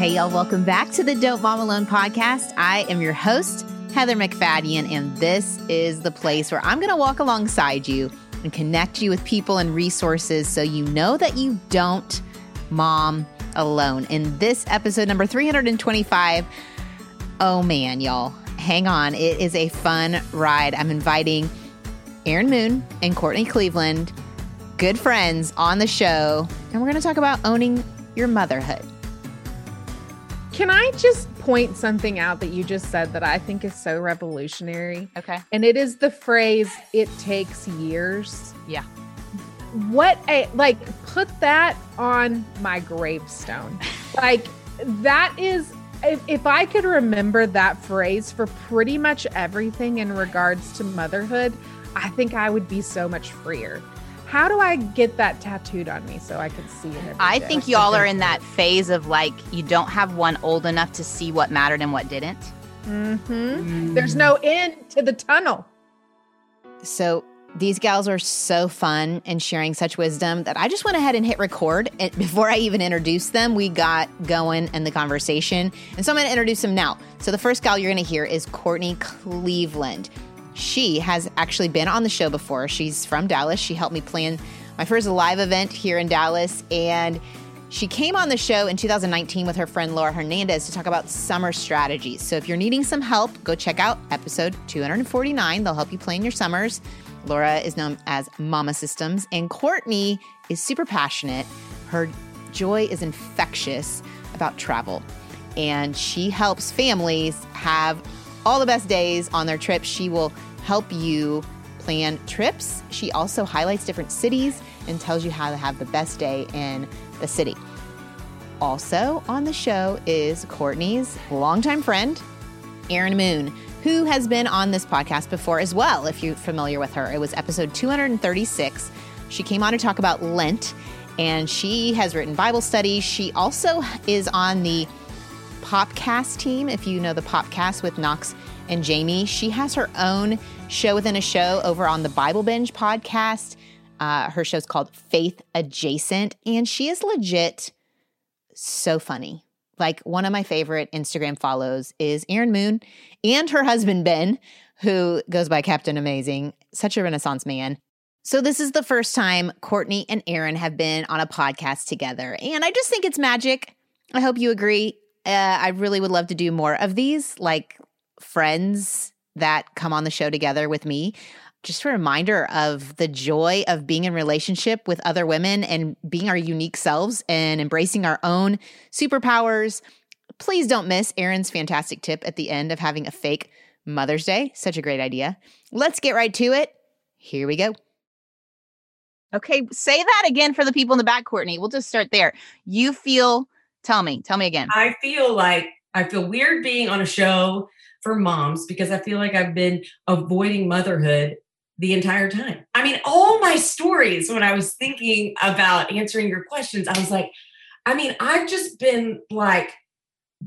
Hey, y'all, welcome back to the Don't Mom Alone podcast. I am your host, Heather MacFadyen, and this is the place where I'm going to walk alongside you and connect you with people and resources so you know that you don't mom alone. In this episode, number 325, oh man, y'all, hang on. It is a fun ride. I'm inviting Erin Moon and Courtney Cleveland, good friends, on the show, and we're going to talk about owning your motherhood. Can I just point something out that you just said that I think is so revolutionary? Okay. And it is the phrase, it takes years. Yeah. What a, like, put that on my gravestone. like, that is, if, if I could remember that phrase for pretty much everything in regards to motherhood, I think I would be so much freer. How do I get that tattooed on me so I can see it? I day? think y'all are in that phase of like you don't have one old enough to see what mattered and what didn't. Mhm. There's no end to the tunnel. So these gals are so fun and sharing such wisdom that I just went ahead and hit record. And before I even introduced them, we got going in the conversation. And so I'm going to introduce them now. So the first gal you're going to hear is Courtney Cleveland. She has actually been on the show before. She's from Dallas. She helped me plan my first live event here in Dallas. And she came on the show in 2019 with her friend Laura Hernandez to talk about summer strategies. So if you're needing some help, go check out episode 249. They'll help you plan your summers. Laura is known as Mama Systems, and Courtney is super passionate. Her joy is infectious about travel, and she helps families have all the best days on their trips. She will help you plan trips. She also highlights different cities and tells you how to have the best day in the city. Also on the show is Courtney's longtime friend, Erin Moon, who has been on this podcast before as well, if you're familiar with her. It was episode 236. She came on to talk about Lent, and she has written Bible studies. She also is on the Popcast team, if you know the Popcast with Knox and Jamie. She has her own show within a show over on the Bible Binge podcast. Uh, her show's called Faith Adjacent, and she is legit so funny. Like one of my favorite Instagram follows is Erin Moon and her husband Ben, who goes by Captain Amazing, such a renaissance man. So this is the first time Courtney and Erin have been on a podcast together, and I just think it's magic. I hope you agree. Uh, I really would love to do more of these, like friends that come on the show together with me. Just a reminder of the joy of being in relationship with other women and being our unique selves and embracing our own superpowers. Please don't miss Erin's fantastic tip at the end of having a fake Mother's Day. Such a great idea. Let's get right to it. Here we go. Okay, say that again for the people in the back, Courtney. We'll just start there. You feel, tell me, tell me again. I feel like I feel weird being on a show for moms because I feel like I've been avoiding motherhood the entire time. I mean, all my stories when I was thinking about answering your questions, I was like, I mean, I've just been like,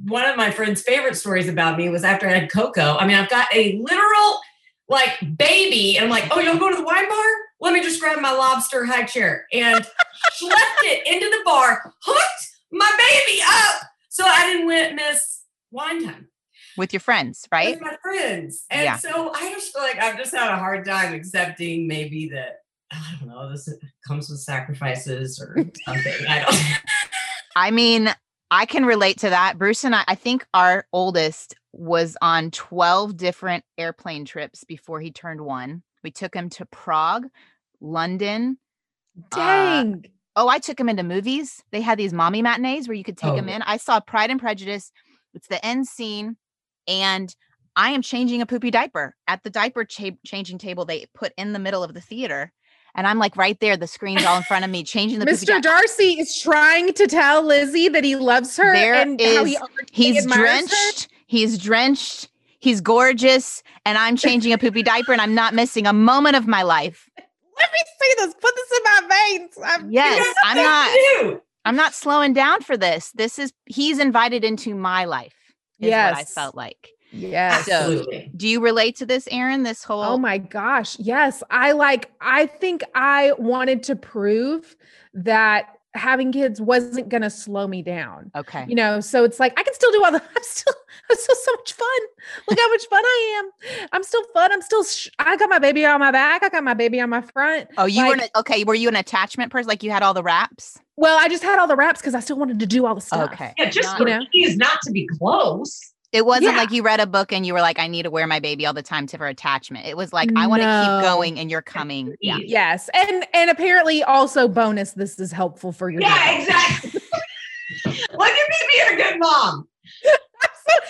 one of my friend's favorite stories about me was after I had Coco. I mean, I've got a literal like baby, and I'm like, oh, you don't go to the wine bar? Let me just grab my lobster high chair and schlepped it into the bar, hooked my baby up so I didn't miss wine time With your friends, right? with my friends. And Yeah. so I just feel like I've just had a hard time accepting maybe that I don't know, this comes with sacrifices or something. I don't I mean, I can relate to that. Bruce and I, I think our oldest was on 12 different airplane trips before he turned one. We took him to Prague, London. uh, Dang. Oh, I took him into movies. They had these mommy matinees where you could take him Oh. in. I saw Pride and Prejudice. It's the end scene, and I am changing a poopy diaper at the diaper cha- changing table they put in the middle of the theater. And I'm like right there, the screen's all in front of me, changing the Mr. Darcy is trying to tell Lizzie that he loves her There and how he He's admires her. drenched. He's drenched. He's gorgeous. And I'm changing a poopy diaper and I'm not missing a moment of my life. Let me see this. Put this in my veins. I'm, Yes, I'm not do. I'm not slowing down for this. This is he's invited into my life. Is what I felt like. Yes. So- Absolutely. Do you relate to this, Erin? This oh whole Oh my gosh. Yes. I like, I think I wanted to prove that having kids wasn't going to slow me down. Okay. You know, so it's like I can still do all the. I'm still, I'm still so much fun. Look how much fun I am. I'm still fun. I'm still. Sh- I got my baby on my back. I got my baby on my front. Oh, you were an, okay. Were you an attachment person? Like you had all the wraps? Well, I just had all the wraps because I still wanted to do all the stuff. Okay. Yeah, just Not- for You know? ease, not to be close. It wasn't Yeah. like you read a book and you were like, I need to wear my baby all the time to her attachment. It was like, I want to No. keep going and you're coming. Yeah. Yes, and and apparently also bonus. This is helpful for your. Yeah, dad. exactly. Look at me being a good mom.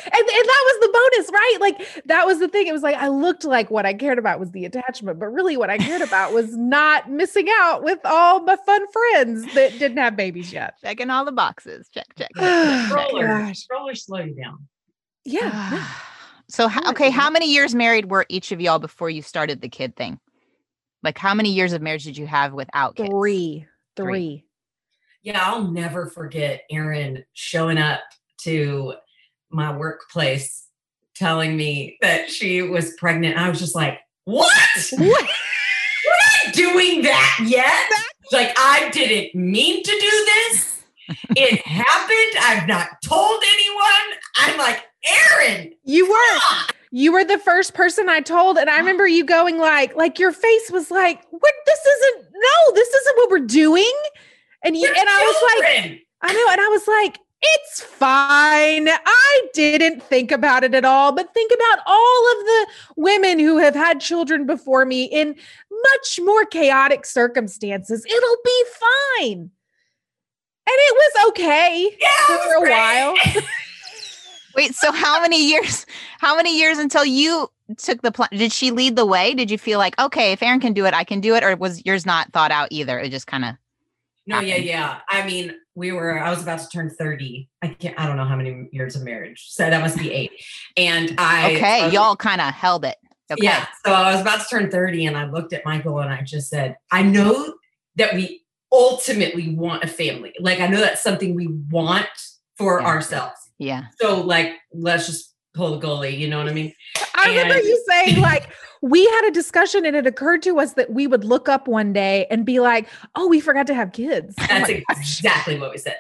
and, and that was the bonus, right? Like that was the thing. It was like I looked like what I cared about was the attachment, but really what I cared about was not missing out with all my fun friends that didn't have babies yet. Checking all the boxes. Check, check. check, Oh, check, check. Stroller, gosh. stroller, slow you down. Yeah. no. Ah, so, ho- Oh okay, how many years married were each of y'all before you started the kid thing? Like, how many years of marriage did you have without kids? Three. Three. Three. Yeah, I'll never forget Erin showing up to my workplace telling me that she was pregnant. I was just like, what? What? We're not doing that yet. Like, I didn't mean to do this. It happened. I've not told anyone. I'm like, Erin, You were. You were the first person I told, and I remember you going like, like your face was like, "What? This isn't. No, this isn't what we're doing." And you, and I was like. I know. And I was like, it's fine. I didn't think about it at all, but think about all of the women who have had children before me in much more chaotic circumstances. It'll be fine. And it was okay yeah, for was a great. while. Wait, so how many years? How many years until you took the plan? Did she lead the way? Did you feel like, okay, if Erin can do it, I can do it, or was yours not thought out either? It just kind of No, yeah, happened. yeah. I mean, we were. I was about to turn thirty. I can't. I don't know how many years of marriage. So that must be eight. And I okay. y'all kind of held it. Okay. Yeah. So I was about to turn 30 and I looked at Michael and I just said, I know that we ultimately want a family. Like I know that's something we want for Yeah. ourselves. Yeah. So like let's just pull the goalie, you know what I mean? I remember you saying, like, we had a discussion and it occurred to us that we would look up one day and be like, oh, we forgot to have kids. Oh That's my gosh. exactly what we said.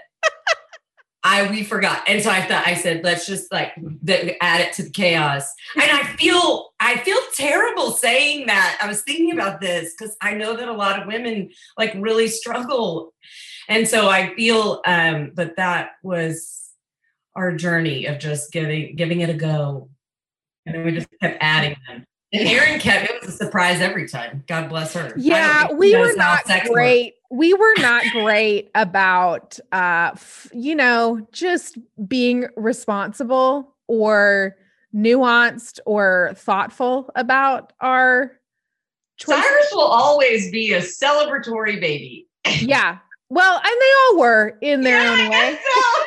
I we forgot. And so I thought I said, let's just like the, add it to the chaos. And I feel I feel terrible saying that. I was thinking about this because I know that a lot of women like really struggle. And so I feel um, but that was our journey of just giving giving it a go. And then we just kept adding them. And Erin kept it was a surprise every time. God bless her. Yeah, we were not great. We were not great about uh f- you know, just being responsible or nuanced or thoughtful about our choices. Cyrus will always be a celebratory baby. Yeah. Well, and they all were in their Yeah, own way. so.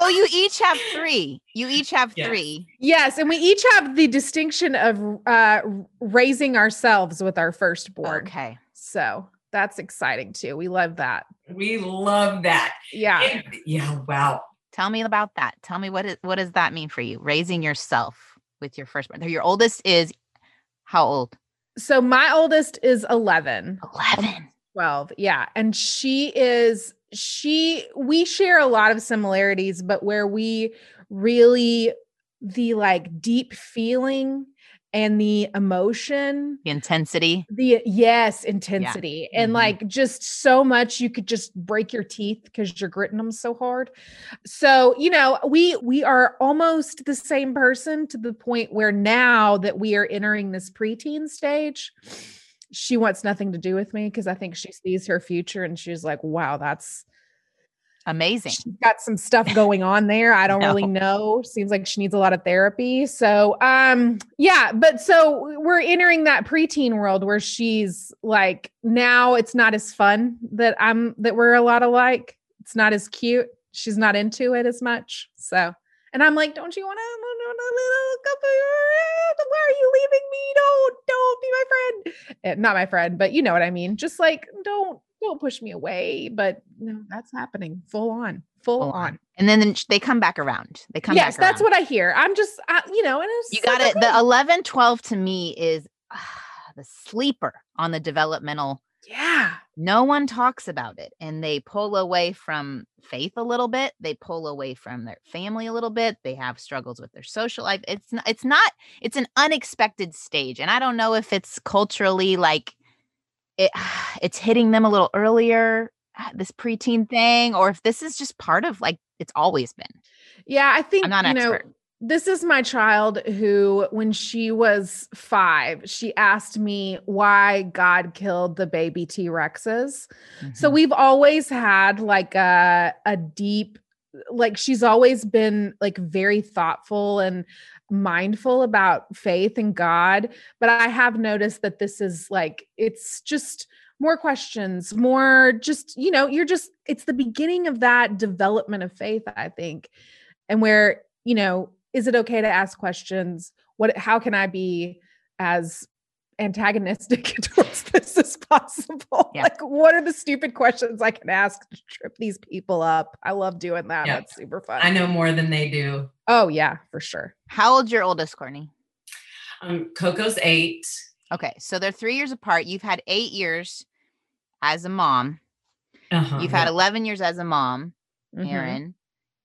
So you each have three. You each have Yes. three. Yes, and we each have the distinction of uh raising ourselves with our firstborn. Okay. So, that's exciting too. We love that. We love that. Yeah. And- yeah, wow. Tell me about that. Tell me what is what does that mean for you? Raising yourself with your firstborn. Your oldest is how old? So my oldest is 11. Eleven. 12 yeah and she is she we share a lot of similarities but where we really the like deep feeling and the emotion The intensity. the yes intensity and Mhm. like just so much you could just break your teeth because you're gritting them so hard so you know we we are almost the same person to the point where now that we are entering this preteen stage she wants nothing to do with me because i think she sees her future and she's like wow that's Amazing. she's got some stuff going on there. I don't really know. Seems like she needs a lot of therapy. So, um, yeah, but so we're entering that preteen world where she's like, now it's not as fun that I'm that we're a lot alike. It's not as cute. She's not into it as much. So, and I'm like, don't you want to? Why are you leaving me? Don't, don't be my friend. Eh, Not my friend, but you know what I mean. Just like, don't, don't push me away. But no, that's happening full on, full, Full on. And then they come back around. They come back. Yes, that's what I hear. I'm just, I, you know, and it's you got it. The okay. 11, 12 to me is ah, the sleeper on the developmental. No one talks about it and they pull away from faith a little bit they pull away from their family a little bit they have struggles with their social life it's not, it's not it's an unexpected stage and i don't know if it's culturally like it it's hitting them a little earlier uh, this preteen thing or if this is just part of like it's always been. Yeah, I think i'm not an you know expert this is my child who when she was 5, she asked me why God killed the baby T-Rexes. So Mhm. we've always had like a a deep like she's always been like very thoughtful and mindful about faith and God, but I have noticed that this is like it's just more questions, more just, you know, you're just it's the beginning of that development of faith, I think. And where, you know, is it okay to ask questions? What how can I be as antagonistic towards this as possible? Yeah. Like what are the stupid questions I can ask to trip these people up? I love doing that. Yeah. That's super fun. I know more than they do. Oh yeah, for sure. how old's your oldest courtney Um, Coco's eight. okay so they're three years apart you've had eight years as a mom Uh-huh, you've had 11 years as a mom. Erin.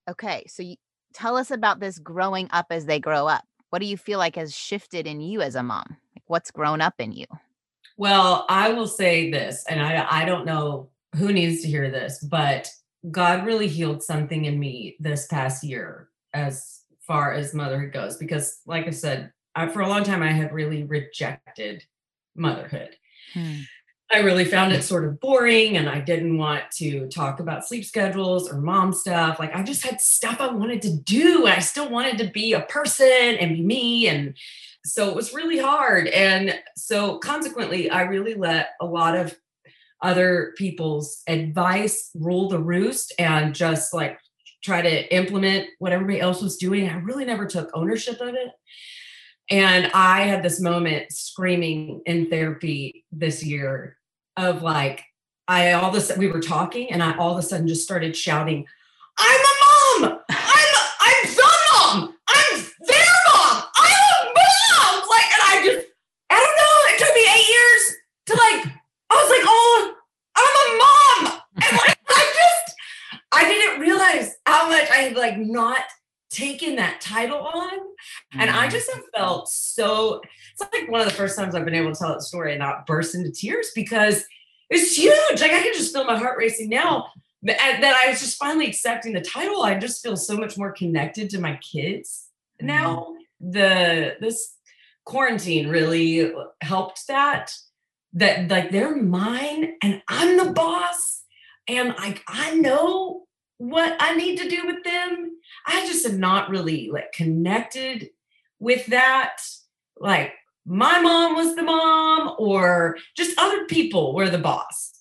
Okay, so you, tell us about this growing up as they grow up. What do you feel like has shifted in you as a mom? Like what's grown up in you? Well, I will say this, and I I don't know who needs to hear this, but God really healed something in me this past year as far as motherhood goes. Because, like I said, I, for a long time I had really rejected motherhood. Hmm. I really found it sort of boring and I didn't want to talk about sleep schedules or mom stuff. Like I just had stuff I wanted to do. I still wanted to be a person and be me. And so it was really hard. And so consequently, I really let a lot of other people's advice rule the roost and just like try to implement what everybody else was doing. I really never took ownership of it. And I had this moment screaming in therapy this year of like, I all this we were talking and I all of a sudden just started shouting, I'm a mom! I'm I'm the mom! I'm their mom! I'm a mom! Like, and I just, I don't know, it took me eight years to like, I was like, oh, I'm a mom! And like I just I didn't realize how much I had like not taken that title on. And I mm-hmm. just have felt so, it's like one of the first times I've been able to tell that story and not burst into tears because it's huge. Like I can just feel my heart racing now that, that I was just finally accepting the title. I just feel so much more connected to my kids mm-hmm. now. The, this quarantine really helped that, that like they're mine and I'm the boss and like I know what I need to do with them. I just have not really like connected with that. Like my mom was the mom, or just other people were the boss.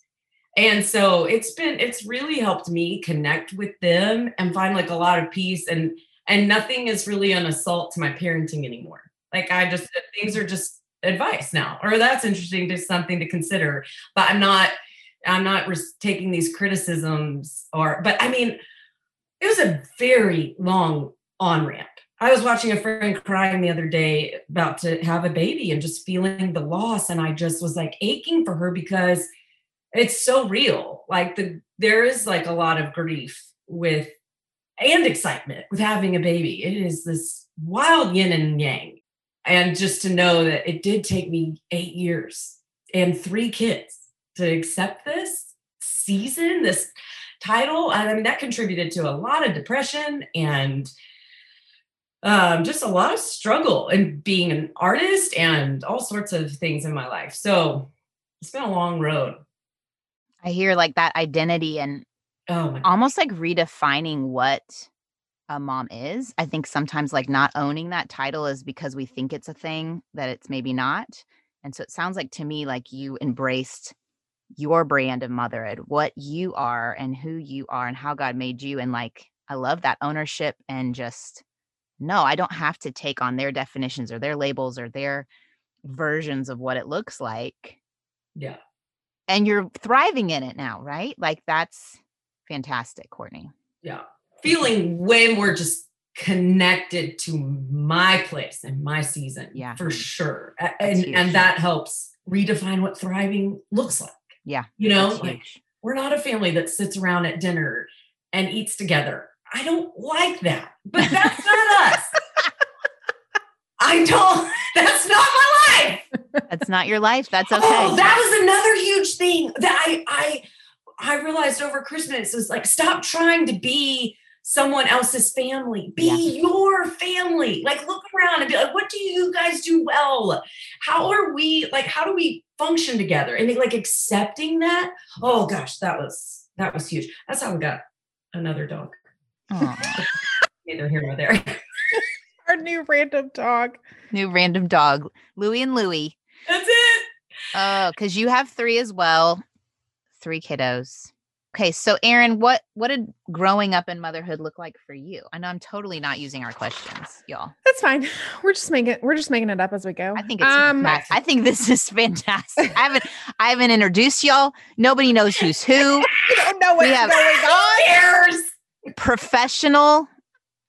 And so it's been it's really helped me connect with them and find like a lot of peace and and nothing is really an assault to my parenting anymore. Like I just things are just advice now, or that's interesting, just something to consider. But I'm not I'm not res- taking these criticisms or, but I mean, it was a very long on ramp. I was watching a friend crying the other day about to have a baby and just feeling the loss. And I just was like aching for her because it's so real. Like the, there is like a lot of grief with and excitement with having a baby. It is this wild yin and yang. And just to know that it did take me eight years and three kids to accept this season, this title. I mean, that contributed to a lot of depression and um, just a lot of struggle and being an artist and all sorts of things in my life. So it's been a long road. I hear like that identity and Oh my almost like redefining what a mom is. I think sometimes like not owning that title is because we think it's a thing that it's maybe not. And so it sounds like to me like you embraced your brand of motherhood, what you are and who you are and how God made you. And like, I love that ownership and just, no, I don't have to take on their definitions or their labels or their versions of what it looks like. Yeah. And you're thriving in it now, right? Like, that's fantastic, Courtney. Yeah. Feeling way more just connected to my place and my season. Yeah. For sure. That's And huge. and that helps redefine what thriving looks like. Yeah. You know, like we're not a family that sits around at dinner and eats together. I don't like that, but that's not us. I don't, that's not my life. That's not your life. That's oh, okay. Oh, that was another huge thing that I I I realized over Christmas is like stop trying to be someone else's family. Be Yeah. your family. Like look around and be like, what do you guys do well? How are we like how do we function together? And like accepting that. Oh gosh, that was that was huge. That's how we got another dog. Aw. Neither here nor there. Our new random dog. New random dog, Louie and Louie. That's it. Oh, because you have three as well, three kiddos. Okay, so Erin, what what did growing up in motherhood look like for you? I know I'm totally not using our questions, y'all. That's fine. We're just making we're just making it up as we go. I think it's um fantastic. I think this is fantastic. I haven't I haven't introduced y'all. Nobody knows who's who. I don't know We what's have- going on. Professional,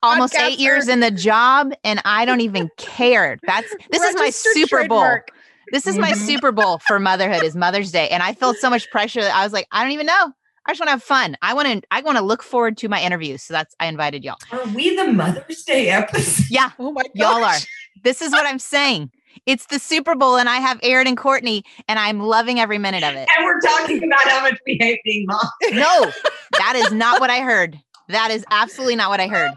almost eight years in the job, and I don't even care. That's this is my Super Bowl. trademark. This is my Mhm. Super Bowl for motherhood is Mother's Day. And I felt so much pressure that I was like, I don't even know. I just want to have fun. I want to I want to look forward to my interviews. So that's I invited y'all. Are we the Mother's Day episode? Yeah, Oh my god. y'all are. This is what I'm saying. It's the Super Bowl and I have Erin and Courtney and I'm loving every minute of it. And we're talking about how much we hate being moms. No, that is not what I heard. That is absolutely not what I heard.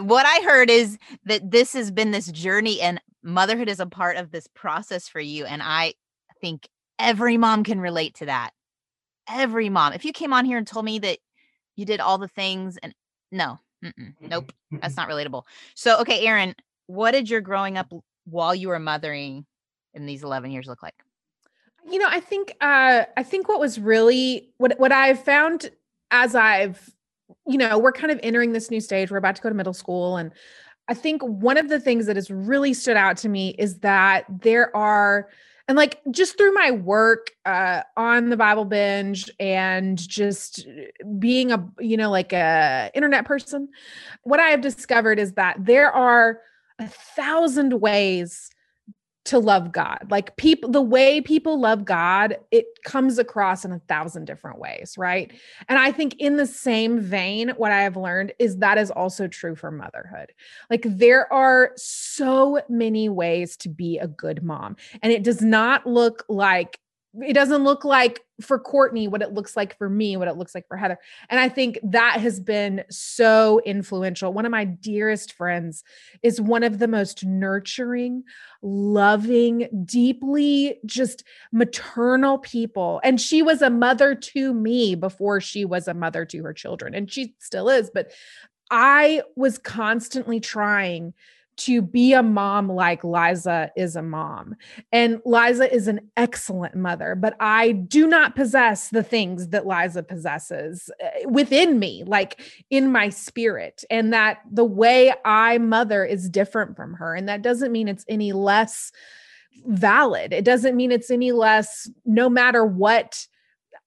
What I heard is that this has been this journey and motherhood is a part of this process for you. And I think every mom can relate to that. Every mom. If you came on here and told me that you did all the things and no, nope, that's not relatable. So, okay, Erin, what did your growing up while you were mothering in these 11 years look like? you know i think uh i think what was really what what i've found as i've you know we're kind of entering this new stage we're about to go to middle school and i think one of the things that has really stood out to me is that there are and like just through my work uh on the bible binge and just being a you know like a internet person what i have discovered is that there are a thousand ways to love God. Like people the way people love God, it comes across in a thousand different ways, right? And I think in the same vein what I have learned is that is also true for motherhood. Like there are so many ways to be a good mom, and it does not look like it doesn't look like for Courtney what it looks like for me, what it looks like for Heather. And I think that has been so influential. One of my dearest friends is one of the most nurturing, loving, deeply just maternal people. And she was a mother to me before she was a mother to her children. And she still is. But I was constantly trying to be a mom like Liza is a mom. And Liza is an excellent mother, but I do not possess the things that Liza possesses uh, within me, like in my spirit. And that the way I mother is different from her. And that doesn't mean it's any less valid. It doesn't mean it's any less, no matter what.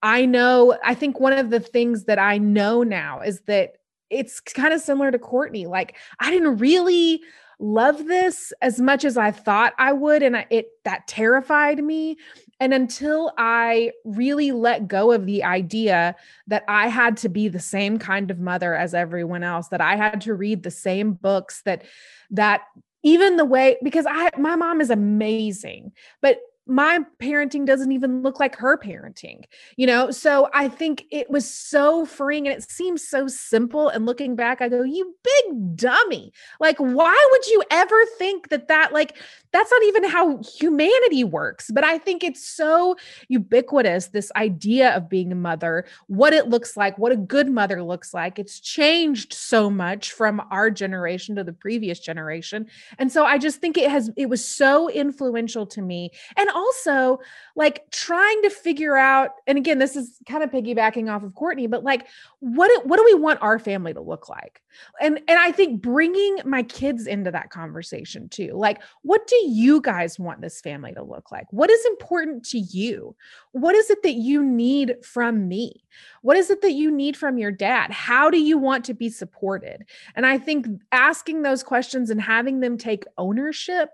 I know, I think one of the things that I know now is that it's kind of similar to Courtney. Like, I didn't really love this as much as I thought I would and I, it that terrified me. And until I really let go of the idea that I had to be the same kind of mother as everyone else that I had to read the same books that that even the way because I my mom is amazing but my parenting doesn't even look like her parenting, you know? So I think it was so freeing and it seems so simple. And looking back, I go, you big dummy. Like, why would you ever think that that, like, that's not even how humanity works. But I think it's so ubiquitous this idea of being a mother, what it looks like, what a good mother looks like. It's changed so much from our generation to the previous generation. And so I just think it has, it was so influential to me. And also, like, trying to figure out, and again, this is kind of piggybacking off of Courtney, but like, what, what do we want our family to look like? And, and I think bringing my kids into that conversation too, like, what do you guys want this family to look like? What is important to you? What is it that you need from me? What is it that you need from your dad? How do you want to be supported? And I think asking those questions and having them take ownership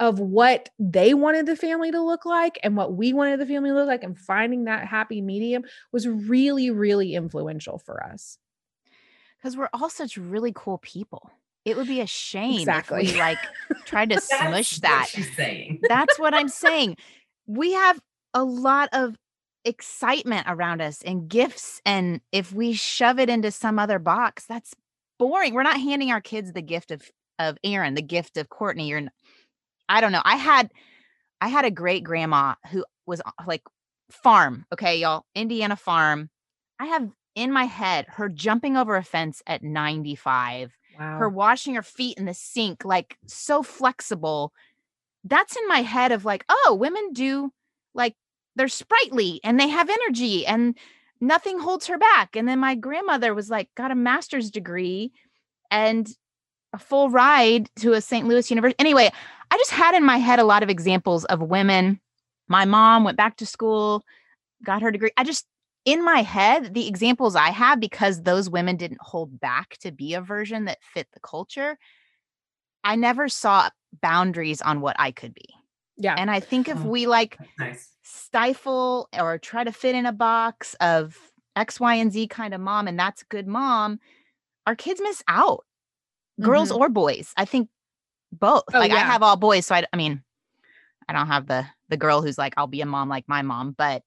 of what they wanted the family to look like and what we wanted the family to look like and finding that happy medium was really, really influential for us. Because we're all such really cool people. It would be a shame Exactly. if we like tried to smush that. she's saying. That's what I'm saying. We have a lot of excitement around us and gifts. And if we shove it into some other box, that's boring. We're not handing our kids the gift of of Erin, the gift of Courtney. Or I don't know. I had I had a great grandma who was uh, like farm. Okay, y'all, Indiana farm. I have in my head her jumping over a fence at 95 Wow. her washing her feet in the sink, like so flexible. That's in my head of like, oh, women do like they're sprightly and they have energy and nothing holds her back. And then my grandmother was like, got a master's degree and a full ride to a St. Louis university. Anyway, I just had in my head a lot of examples of women. My mom went back to school, got her degree. I just in my head, the examples I have, because those women didn't hold back to be a version that fit the culture, I never saw boundaries on what I could be. yeah. And I think if Oh. we like nice. stifle or try to fit in a box of X, Y, and Z kind of mom, and that's a good mom, our kids miss out, girls or boys. I think both. Mm-hmm. Oh, like I have all boys, so I, I mean, I don't have the the girl who's like, I'll be a mom like my mom, but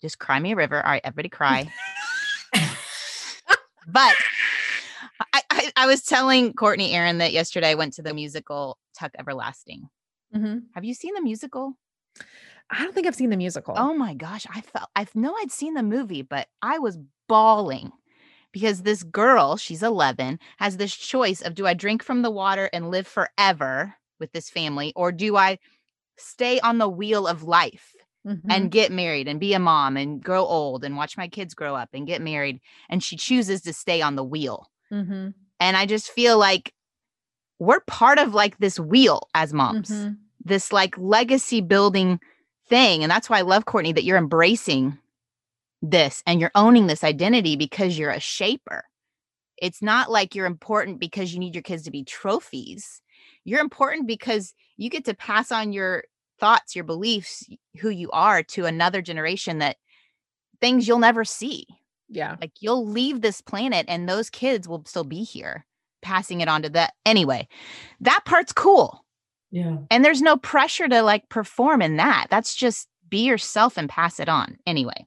just cry me a river. All right, everybody cry. but I, I, I was telling Courtney Erin that yesterday I went to the musical Tuck Everlasting. Mhm. Have you seen the musical? I don't think I've seen the musical. Oh my gosh, I felt I know I'd seen the movie, but I was bawling because this girl, she's 11, has this choice of do I drink from the water and live forever with this family or do I stay on the wheel of life Mhm. and get married and be a mom and grow old and watch my kids grow up and get married and she chooses to stay on the wheel. Mhm. And I just feel like we're part of like this wheel as moms Mhm. this like legacy building thing. And that's why I love Courtney that you're embracing this and you're owning this identity because you're a shaper. It's not like you're important because you need your kids to be trophies. You're important because you get to pass on your thoughts, your beliefs, who you are to another generation that things you'll never see. Yeah. Like you'll leave this planet and those kids will still be here, passing it on to that. Anyway, that part's cool Yeah. and there's no pressure to like perform in that that's just be yourself and pass it on anyway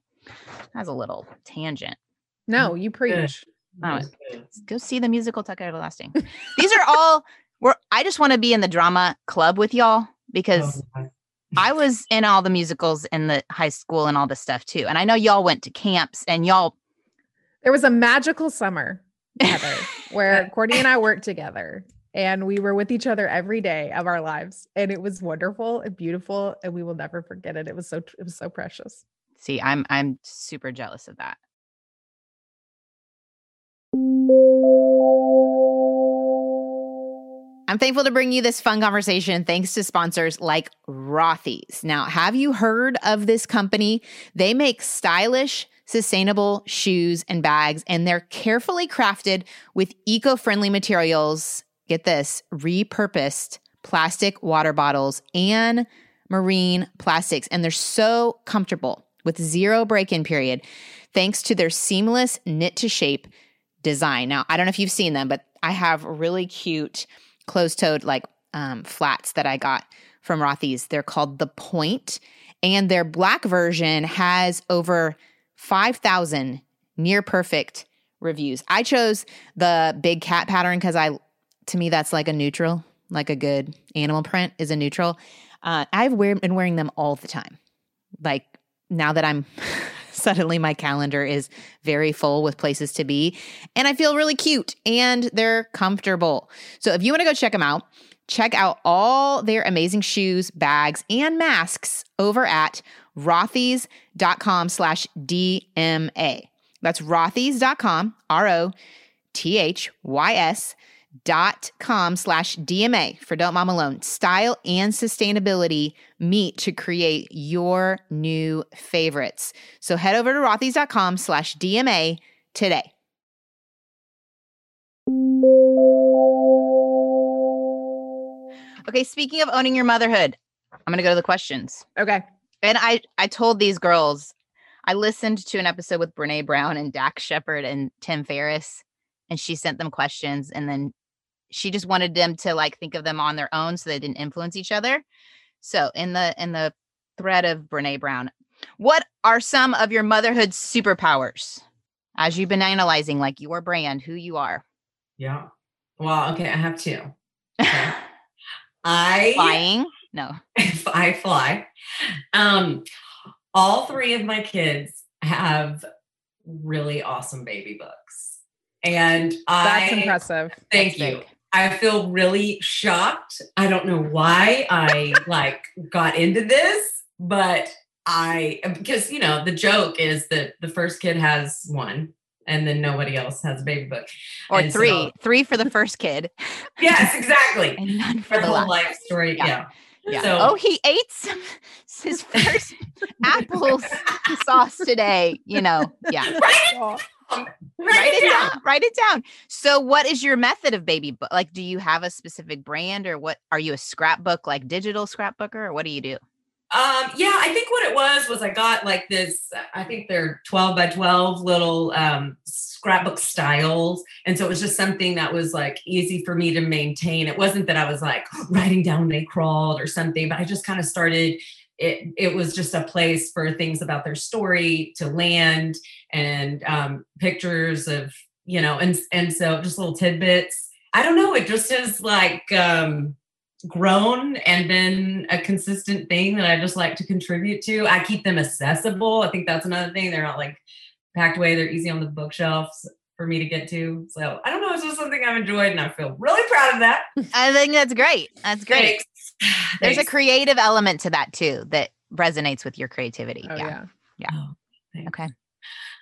that's a little tangent No, you preach. Oh, go see the musical tuck everlasting these are all we're i just want to be in the drama club with y'all oh because Oh, my. I was in all the musicals in the high school and all this stuff too and i know y'all went to camps and y'all There was a magical summer, Heather, where Courtney and I worked together and we were with each other every day of our lives. And it was wonderful and beautiful. And we will never forget it. It was so it was so precious. see i'm i'm super jealous of that I'm thankful to bring you this fun conversation thanks to sponsors like Rothy's. Now, have you heard of this company? They make stylish, sustainable shoes and bags, and they're carefully crafted with eco friendly materials. Get this repurposed plastic water bottles and marine plastics. And they're so comfortable with zero break in period thanks to their seamless knit to shape design. Now, I don't know if you've seen them, but I have really cute closed toed like um, flats that I got from Rothy's. They're called The Point, and their black version has over 5,000 near perfect reviews. I chose the big cat pattern because I, to me, that's like a neutral, like a good animal print is a neutral. Uh, I've wear, been wearing them all the time. Like now that I'm suddenly my calendar is very full with places to be and I feel really cute and they're comfortable. So if you want to go check them out, check out all their amazing shoes, bags, and masks over at rothys.com slash DMA. That's rothys.com, R O T H Y S dot com slash DMA for Don't Mom Alone. Style and sustainability meet to create your new favorites. So head over to rothys.com slash DMA today. Okay, speaking of owning your motherhood, I'm going to go to the questions. Okay. And I I told these girls I listened to an episode with Brene Brown and Dax Shepard and Tim Ferriss and she sent them questions and then she just wanted them to like think of them on their own so they didn't influence each other. So in the in the thread of Brene Brown, what are some of your motherhood superpowers? As you've been analyzing like your brand, who you are. Yeah. Well, okay, I have two. Okay. I Flying? No. I fly. Um, all three of my kids have really awesome baby books. And I That's I impressive. thank That's you. big. I feel really shocked. I don't know why I like got into this, but I because you know the joke is that the first kid has one and then nobody else has a baby book. Or And so- three. three for the first kid yes, exactly. and none for For the whole life story. Yeah. Yeah. Yeah. So- oh, he ate some his first apple sauce today. You know, yeah. Write it down. Write it down. So, what is your method of baby book? Like, do you have a specific brand, or what? Are you a scrapbook, like digital scrapbooker, or what do you do? Um, yeah, I think what it was was I got like this, I think they're 12 by 12 little um scrapbook styles. And so it was just something that was like easy for me to maintain. It wasn't that I was like writing down when they crawled or something, but I just kind of started it it was just a place for things about their story to land and um pictures of, you know, and and so just little tidbits. I don't know, it just is like um grown and been a consistent thing that I just like to contribute to. I keep them accessible. I think that's another thing. They're not like packed away, they're easy on the bookshelves for me to get to. So I don't know, it's just something I've enjoyed and I feel really proud of that. I think that's great. That's great. Thanks. There's a creative element to that too that resonates with your creativity. oh, yeah. yeah. Oh. Okay.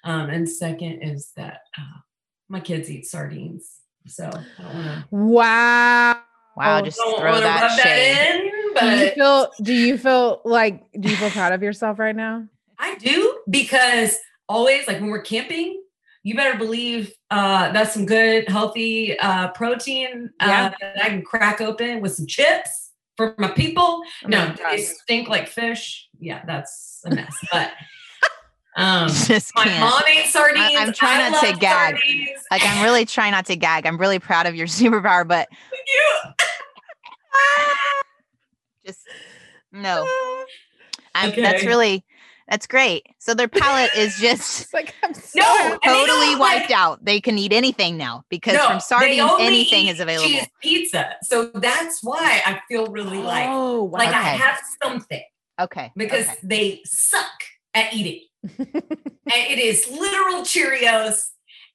Um, and second is that uh, my kids eat sardines. So I don't want to Wow. Wow. Just don't throw that rub shade. in, Do you but feel do you feel like do you feel proud of yourself right now? I do because always like when we're camping, you better believe uh, that's some good, healthy uh, protein Yeah. uh, that I can crack open with some chips for my people. Oh no, my they stink like fish. Yeah, that's a mess. But um, Just my can't. mom ate sardines. I'm trying I not to gag. sardines. Like I'm really trying not to gag. I'm really proud of your superpower, but You- just no. I'm, That's really that's great. So their palate is just It's like I'm so No, happy. and they totally don't, like- wiped out. They can eat anything now because No, from sardines, anything is available. cheese pizza. So that's why I feel really like oh, wow. like I have something. Okay. because okay. they suck at eating. and it is literal Cheerios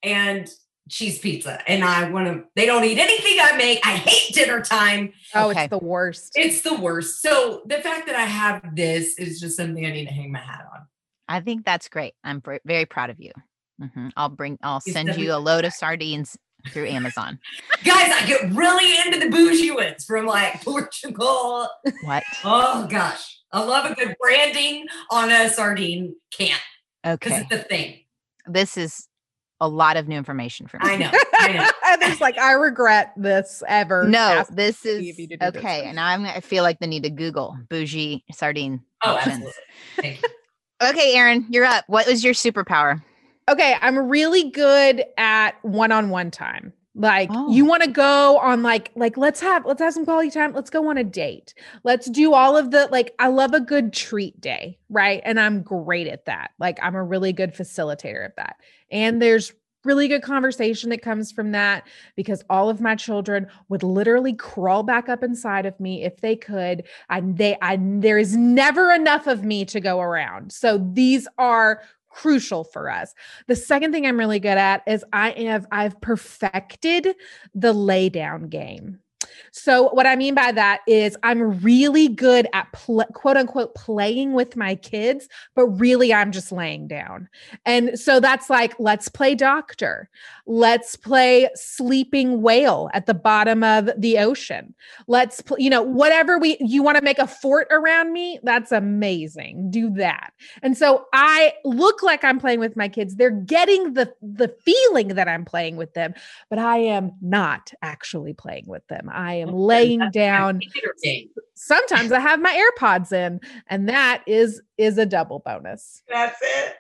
and cheese pizza. And I want to, they don't eat anything I make. I hate dinner time. oh, Okay. it's the worst. It's the worst. So the fact that I have this is just something I need to hang my hat on. I think that's great. I'm pr- very proud of you. Mhm. I'll bring. I'll You send send you a the load of sardines through Amazon. Guys, I get really into the bougie ones from like Portugal. What? Oh gosh. I love a good branding on a sardine can Okay, because Okay. it's a thing. This is a lot of new information for me. I know. I know. Others like I regret this ever. No, this is of you to do this. okay. And I'm. I feel like the need to Google bougie sardine Oh, options. absolutely. Thank you. Okay, Erin, you're up. What was your superpower? Okay, I'm really good at one-on-one time. Like Oh. you want to go on like like let's have let's have some quality time. Let's go on a date. Let's do all of the like I love a good treat day, right? And I'm great at that. Like I'm a really good facilitator of that. And there's really good conversation that comes from that because all of my children would literally crawl back up inside of me if they could and they I there is never enough of me to go around. So these are crucial for us. The second thing I'm really good at is I have I've perfected the lay down game. So, what I mean by that is I'm really good at pl- quote unquote playing with my kids, but really I'm just laying down. And so that's like, let's play doctor. Let's play sleeping whale at the bottom of the ocean. Let's, pl- you know, whatever we, you want to make a fort around me, that's amazing. Do that. And so I look like I'm playing with my kids. They're getting the, the feeling that I'm playing with them, but I am not actually playing with them. I am laying down. Sometimes I have my AirPods in, and that is is a double bonus. That's it.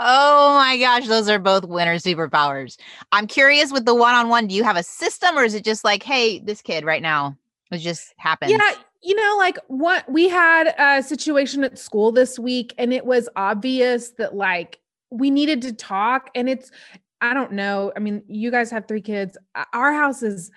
oh my gosh, those are both winner superpowers. I'm curious with the one-on-one, do you have a system or is it just like, hey, this kid right now, it just happens? Yeah, you know, like what we had a situation at school this week, and it was obvious that like we needed to talk, and it's I don't know. I mean, you guys have three kids. Our house is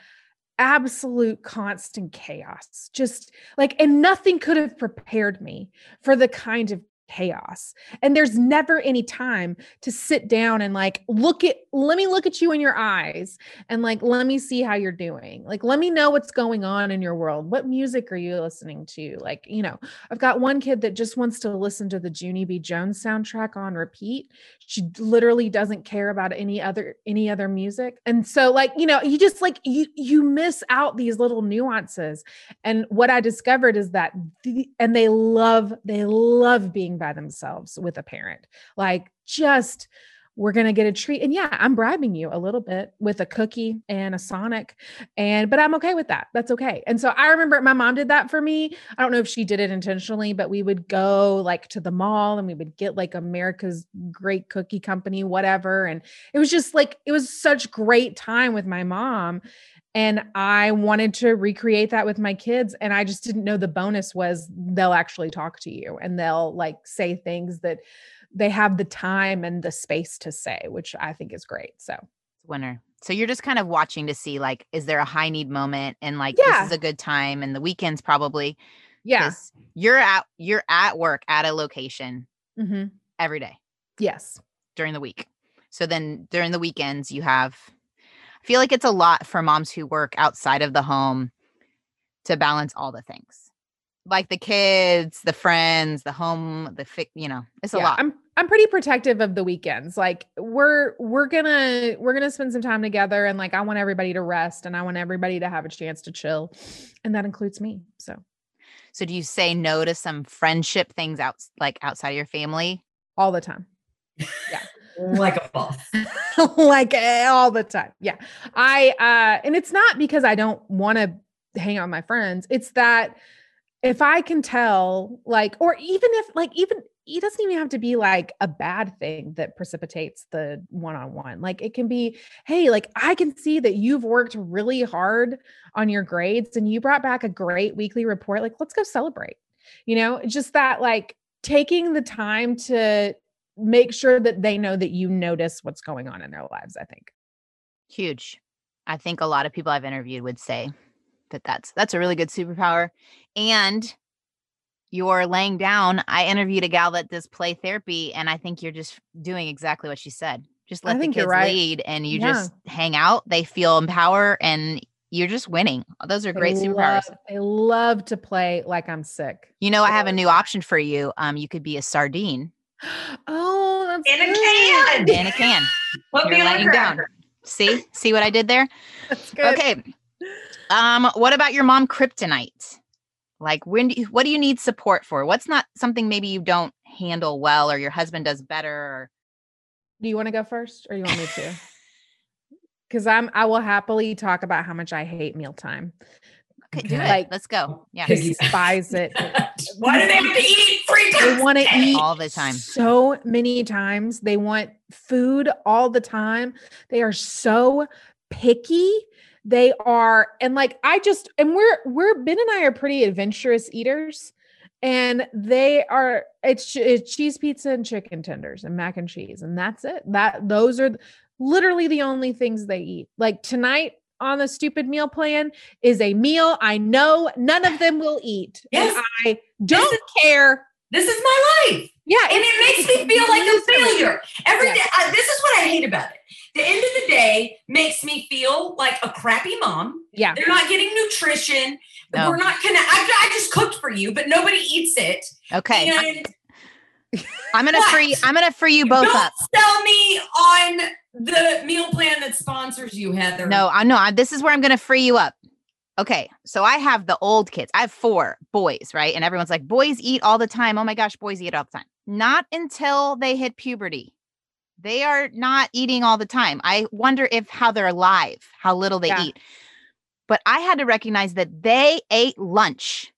absolute constant chaos. Just like, and nothing could have prepared me for the kind of chaos. And there's never any time to sit down and like look at let me look at you in your eyes and like let me see how you're doing. Like let me know what's going on in your world. What music are you listening to? Like, you know, I've got one kid that just wants to listen to the Junie B Jones soundtrack on repeat. She literally doesn't care about any other any other music. And so like, you know, you just like you you miss out these little nuances. And what I discovered is that the, and they love they love being by themselves with a parent. Like just we're going to get a treat and yeah i'm bribing you a little bit with a cookie and a sonic and but i'm okay with that that's okay. And so i remember my mom did that for me. I don't know if she did it intentionally but we would go like to the mall and we would get like america's great cookie company whatever and it was just like it was such great time with my mom and I wanted to recreate that with my kids. And I just didn't know the bonus was they'll actually talk to you and they'll like say things that they have the time and the space to say, which I think is great. So, winner. So you're just kind of watching to see like, is there a high need moment and like Yeah. this is a good time and the weekends probably. yeah. You're at you're at work at a location mm-hmm. every day Yes. during the week. So then during the weekends you have feel like it's a lot for moms who work outside of the home to balance all the things. Like the kids, the friends, the home, the fi- you know, it's a Yeah, lot. I'm I'm pretty protective of the weekends. Like we're we're gonna we're gonna spend some time together and like I want everybody to rest and I want everybody to have a chance to chill. And that includes me. So So do you say no to some friendship things out like outside of your family? all the time. Like a boss. like eh, all the time. Yeah. I uh and it's not because I don't want to hang out with my friends. It's that if I can tell like or even if like even it doesn't even have to be like a bad thing that precipitates the one-on-one. Like it can be, hey, like I can see that you've worked really hard on your grades and you brought back a great weekly report. Like let's go celebrate. You know, just that like taking the time to make sure that they know that you notice what's going on in their lives, I think. Huge. I think a lot of people I've interviewed would say that that's that's a really good superpower. And you're laying down. I interviewed a gal that does play therapy, and I think you're just doing exactly what she said. Just let the kids right. lead, and you Yeah. just hang out. They feel empowered and you're just winning. Those are They great superpowers. love- They love to play like I'm sick. You know, I have a new option for you. Um, you could be a sardine Oh, that's In a good. can. in a can. Put me You're on a laying down. See, see what I did there? That's good. Okay. Um, what about your mom kryptonite? Like when do you, what do you need support for? What's not something maybe you don't handle well or your husband does better or Do you want to go first or you want me to? Because I'm I will happily talk about how much I hate mealtime. Okay, do it. Like- Let's go. Yeah. Piggy- Despise it. Why do they have to eat free They want to eat All the time. so many times. They want food all the time. They are so picky. They are, and like I just, and we're we're Ben and I are pretty adventurous eaters, and they are. It's, it's cheese pizza and chicken tenders and mac and cheese, and that's it. That those are literally the only things they eat. Like tonight on the stupid meal plan is a meal I know none of them will eat. Yes. And I don't care. This is my life. Yeah, and it makes me feel like a failure. Every Yeah. day, I, this is what I hate about it. The end of the day makes me feel like a crappy mom. Yeah. They're not getting nutrition. No. We're not gonna. I, I just cooked for you, but nobody eats it. Okay. I- And I'm gonna free I'm gonna free you both don't up. sell me on the meal plan that sponsors you, Heather. No, I know. This is where I'm going to free you up. Okay. So I have the old kids. I have four boys, right? And everyone's like, boys eat all the time. Oh my gosh, boys eat all the time. Not until they hit puberty. They are not eating all the time. I wonder if how they're alive, how little they Yeah. eat. But I had to recognize that they ate lunch.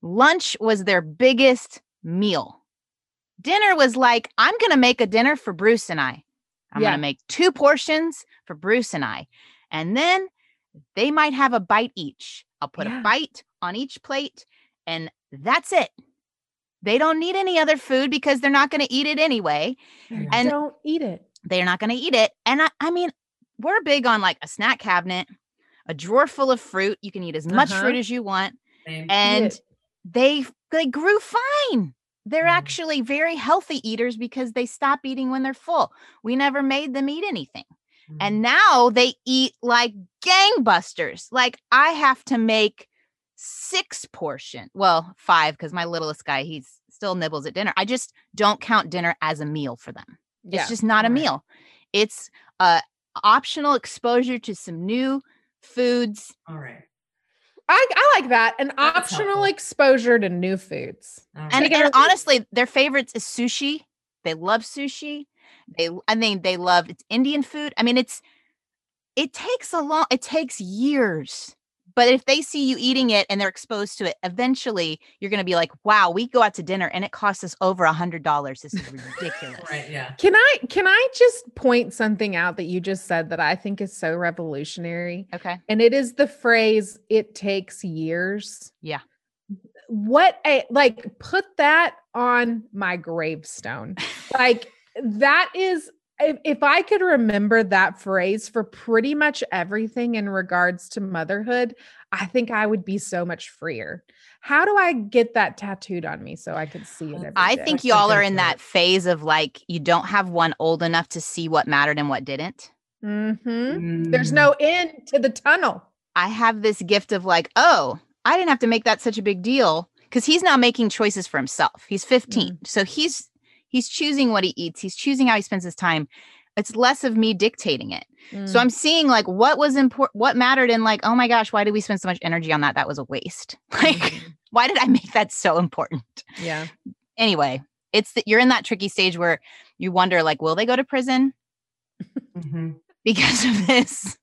Lunch was their biggest meal. Dinner was like, I'm going to make a dinner for Bruce and I. I'm Yeah. going to make two portions for Bruce and I. And then they might have a bite each. I'll put Yeah. a bite on each plate, and that's it. They don't need any other food because they're not going to eat it anyway. And- don't eat it. They're not going to eat it. And I, I mean, we're big on like a snack cabinet, a drawer full of fruit. You can eat as much Uh-huh. fruit as you want. Same. And they they grew fine. They're Mhm. actually very healthy eaters because they stop eating when they're full. We never made them eat anything. Mm. And now they eat like gangbusters. Like I have to make six portion. Well, five because my littlest guy, he's still nibbles at dinner. I just don't count dinner as a meal for them. Yeah. It's just not a meal. It's a optional exposure to some new foods. all right. I, I like that. An That's optional helpful. exposure to new foods. all And, right. And honestly, their favorites is sushi. They love sushi. They I mean they love it's Indian food. I mean it's it takes a long it takes years. But if they see you eating it and they're exposed to it, eventually you're going to be like, "Wow, we go out to dinner and it costs us over a hundred dollars. This is ridiculous." right. Yeah. Can I can I just point something out that you just said that I think is so revolutionary? Okay. And it is the phrase it takes years. Yeah. What a like put that on my gravestone. like that is if, if I could remember that phrase for pretty much everything in regards to motherhood, I think I would be so much freer. How do I get that tattooed on me so I could see it every I day? think That's a y'all are in point. that phase of like you don't have one old enough to see what mattered and what didn't. Mm-hmm. There's Mm. no end to the tunnel. I have this gift of like, oh, I didn't have to make that such a big deal because he's now making choices for himself. He's 15. So he's he's choosing what he eats. He's choosing how he spends his time. It's less of me dictating it. Mm. So I'm seeing like what was important, what mattered, and like, oh my gosh, why did we spend so much energy on that? That was a waste. Like, Mhm. why did I make that so important? yeah. Anyway, it's that you're in that tricky stage where you wonder, like, will they go to prison Mhm. because of this?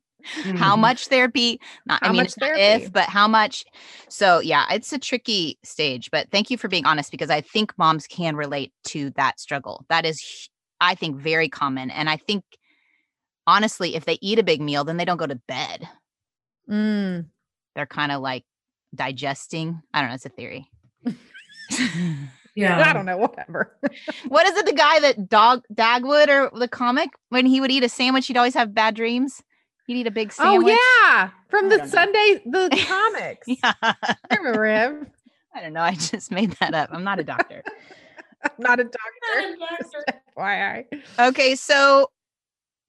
How Mhm. much therapy not i mean much therapy? if but how much so yeah it's a tricky stage but thank you for being honest because i think moms can relate to that struggle that is i think very common and i think honestly if they eat a big meal then they don't go to bed Mm. they're kind of like digesting i don't know it's a theory Yeah. I don't know, whatever. what is it the guy that dog dagwood or the comic when he would eat a sandwich he'd always have bad dreams he'd eat a big oh, sandwich Oh yeah, from the don't know. Sunday the comics. yeah I remember him. i don't know i just made that up i'm not a doctor I'm not a doctor. Why? Okay, so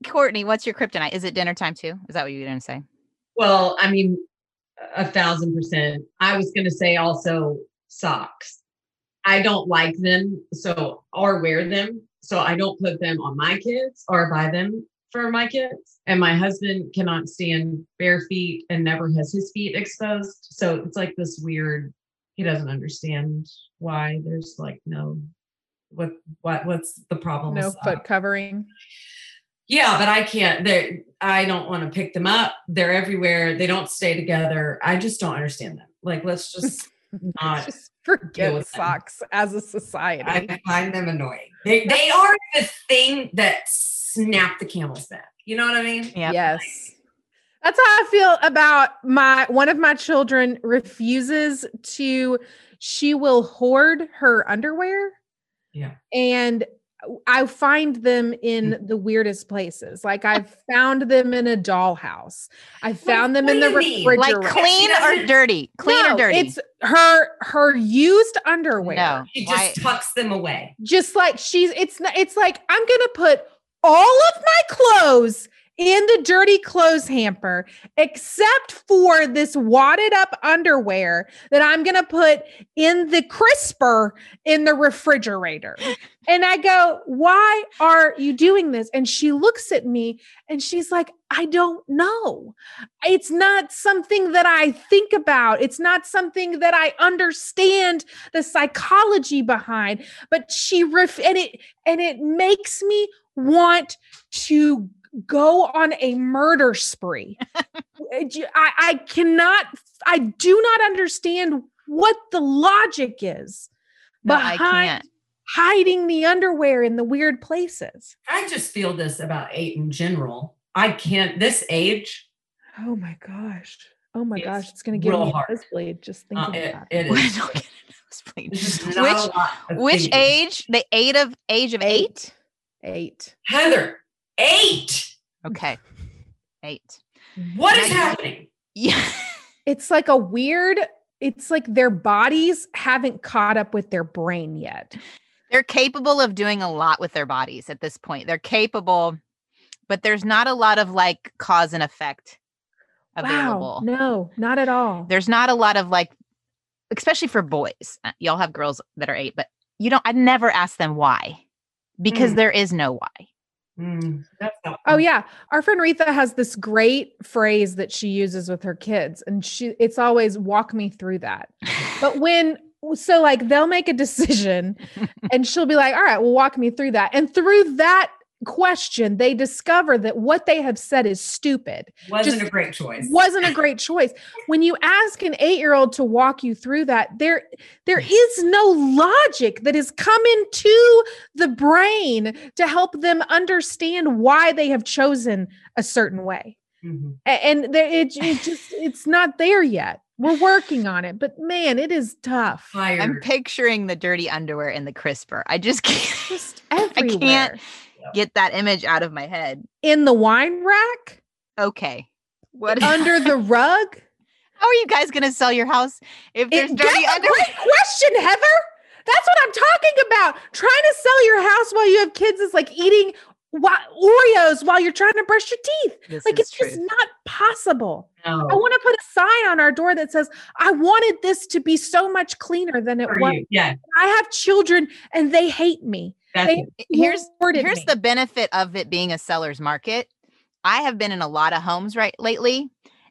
Courtney, what's your kryptonite? Is it dinner time too? Is that what you were going to say? Well, I mean, a thousand percent. I was going to say also socks. I don't like them, so or wear them, so I don't put them on my kids or buy them for my kids. And my husband cannot stand bare feet and never has his feet exposed. So it's like this weird. He doesn't understand why there's like no. What what what's the problem? No foot covering. Yeah, but I can't. They I don't want to pick them up. They're everywhere. They don't stay together. I just don't understand them. Like, let's just not. Just forget with them. socks as a society. I find them annoying. They they are the thing that snap the camel's back. You know what I mean? Yeah. Yes. That's how I feel about my one of my children refuses to she will hoard her underwear Yeah. and I find them in mm. the weirdest places. Like I've found them in a dollhouse. I found them in the what do you mean? refrigerator. Like clean or dirty? Clean No, or dirty? It's her her used underwear. no. She Why- just tucks them away. Just like she's it's not it's like I'm gonna put all of my clothes in the dirty clothes hamper except for this wadded up underwear that I'm going to put in the crisper in the refrigerator. And I go, "Why are you doing this?" And she looks at me and she's like, "I don't know. It's not something that I think about. It's not something that I understand the psychology behind." But she ref- and it and it makes me want to go on a murder spree. I, I cannot, I do not understand what the logic is No, I behind can't. hiding the underwear in the weird places. I just feel this about eight in general. I can't, this age, Oh my gosh. Oh my It's gosh. It's going to give real me a hard. nosebleed just uh, thinking it, about it. it Why is. don't get a nosebleed? It's Which a which age? The eight of age of eight? Eight. Heather, eight. Okay. Eight. What is Now happening? Yeah. It's like a weird, it's like their bodies haven't caught up with their brain yet. They're capable of doing a lot with their bodies at this point. They're capable, but there's not a lot of like cause and effect available. Wow. No, not at all. There's not a lot of like, especially for boys. Uh, Y'all have girls that are eight, but you don't, I never ask them why because Mm. there is no why. Mm, Oh yeah, our friend Retha has this great phrase that she uses with her kids, and she it's always walk me through that. But when so like they'll make a decision, and she'll be like, "All right, well, walk me through that," and through that question, they discover that what they have said is stupid, wasn't just a great choice. wasn't a great choice. When you ask an eight year old to walk you through that, there there is no logic that has come into the brain to help them understand why they have chosen a certain way. Mhm. And there, it, it just it's not there yet. We're working on it, but man, it is tough. I'm picturing the dirty underwear in the crisper. I just can't Just everywhere. can't- get that image out of my head. In the wine rack, Okay. What under the rug. How are you guys going to sell your house if there's It, dirty that's a great question, Heather. That's what I'm talking about. Trying to sell your house while you have kids is like eating wa- Oreos while you're trying to brush your teeth. This Like is it's just not possible. No, I want to put a sign on our door that says, "I wanted this to be so much cleaner than it for was." you. Yeah, I have children and they hate me. That's They. Here's here's me. the benefit of it being a seller's market. I have been in a lot of homes right lately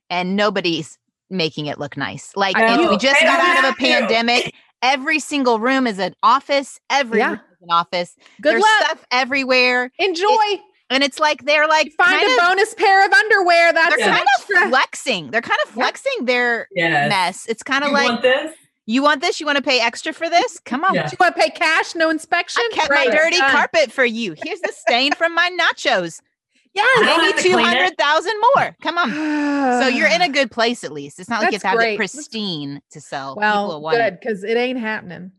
and nobody's making it look nice. Like I we just got out of a pandemic. Every single room is an office. Every Yeah. room is an office. Good There's luck. stuff everywhere. Enjoy. And it's like they're like Find kind a of, bonus pair of underwear. That's they're an kind of flexing. They're kind of Yeah. flexing their Yes. mess. It's kind of You like want this? You want this? You want to pay extra for this? Come on. Yeah. Do you want to pay cash, no inspection? I kept Great, my dirty done. carpet for you. Here's the stain from my nachos. Yes. I don't have Maybe to two clean it. hundred thousand more. Come on. So you're in a good place at least. It's not like you have That's to have great. it pristine to sell. Well, good because it ain't happening.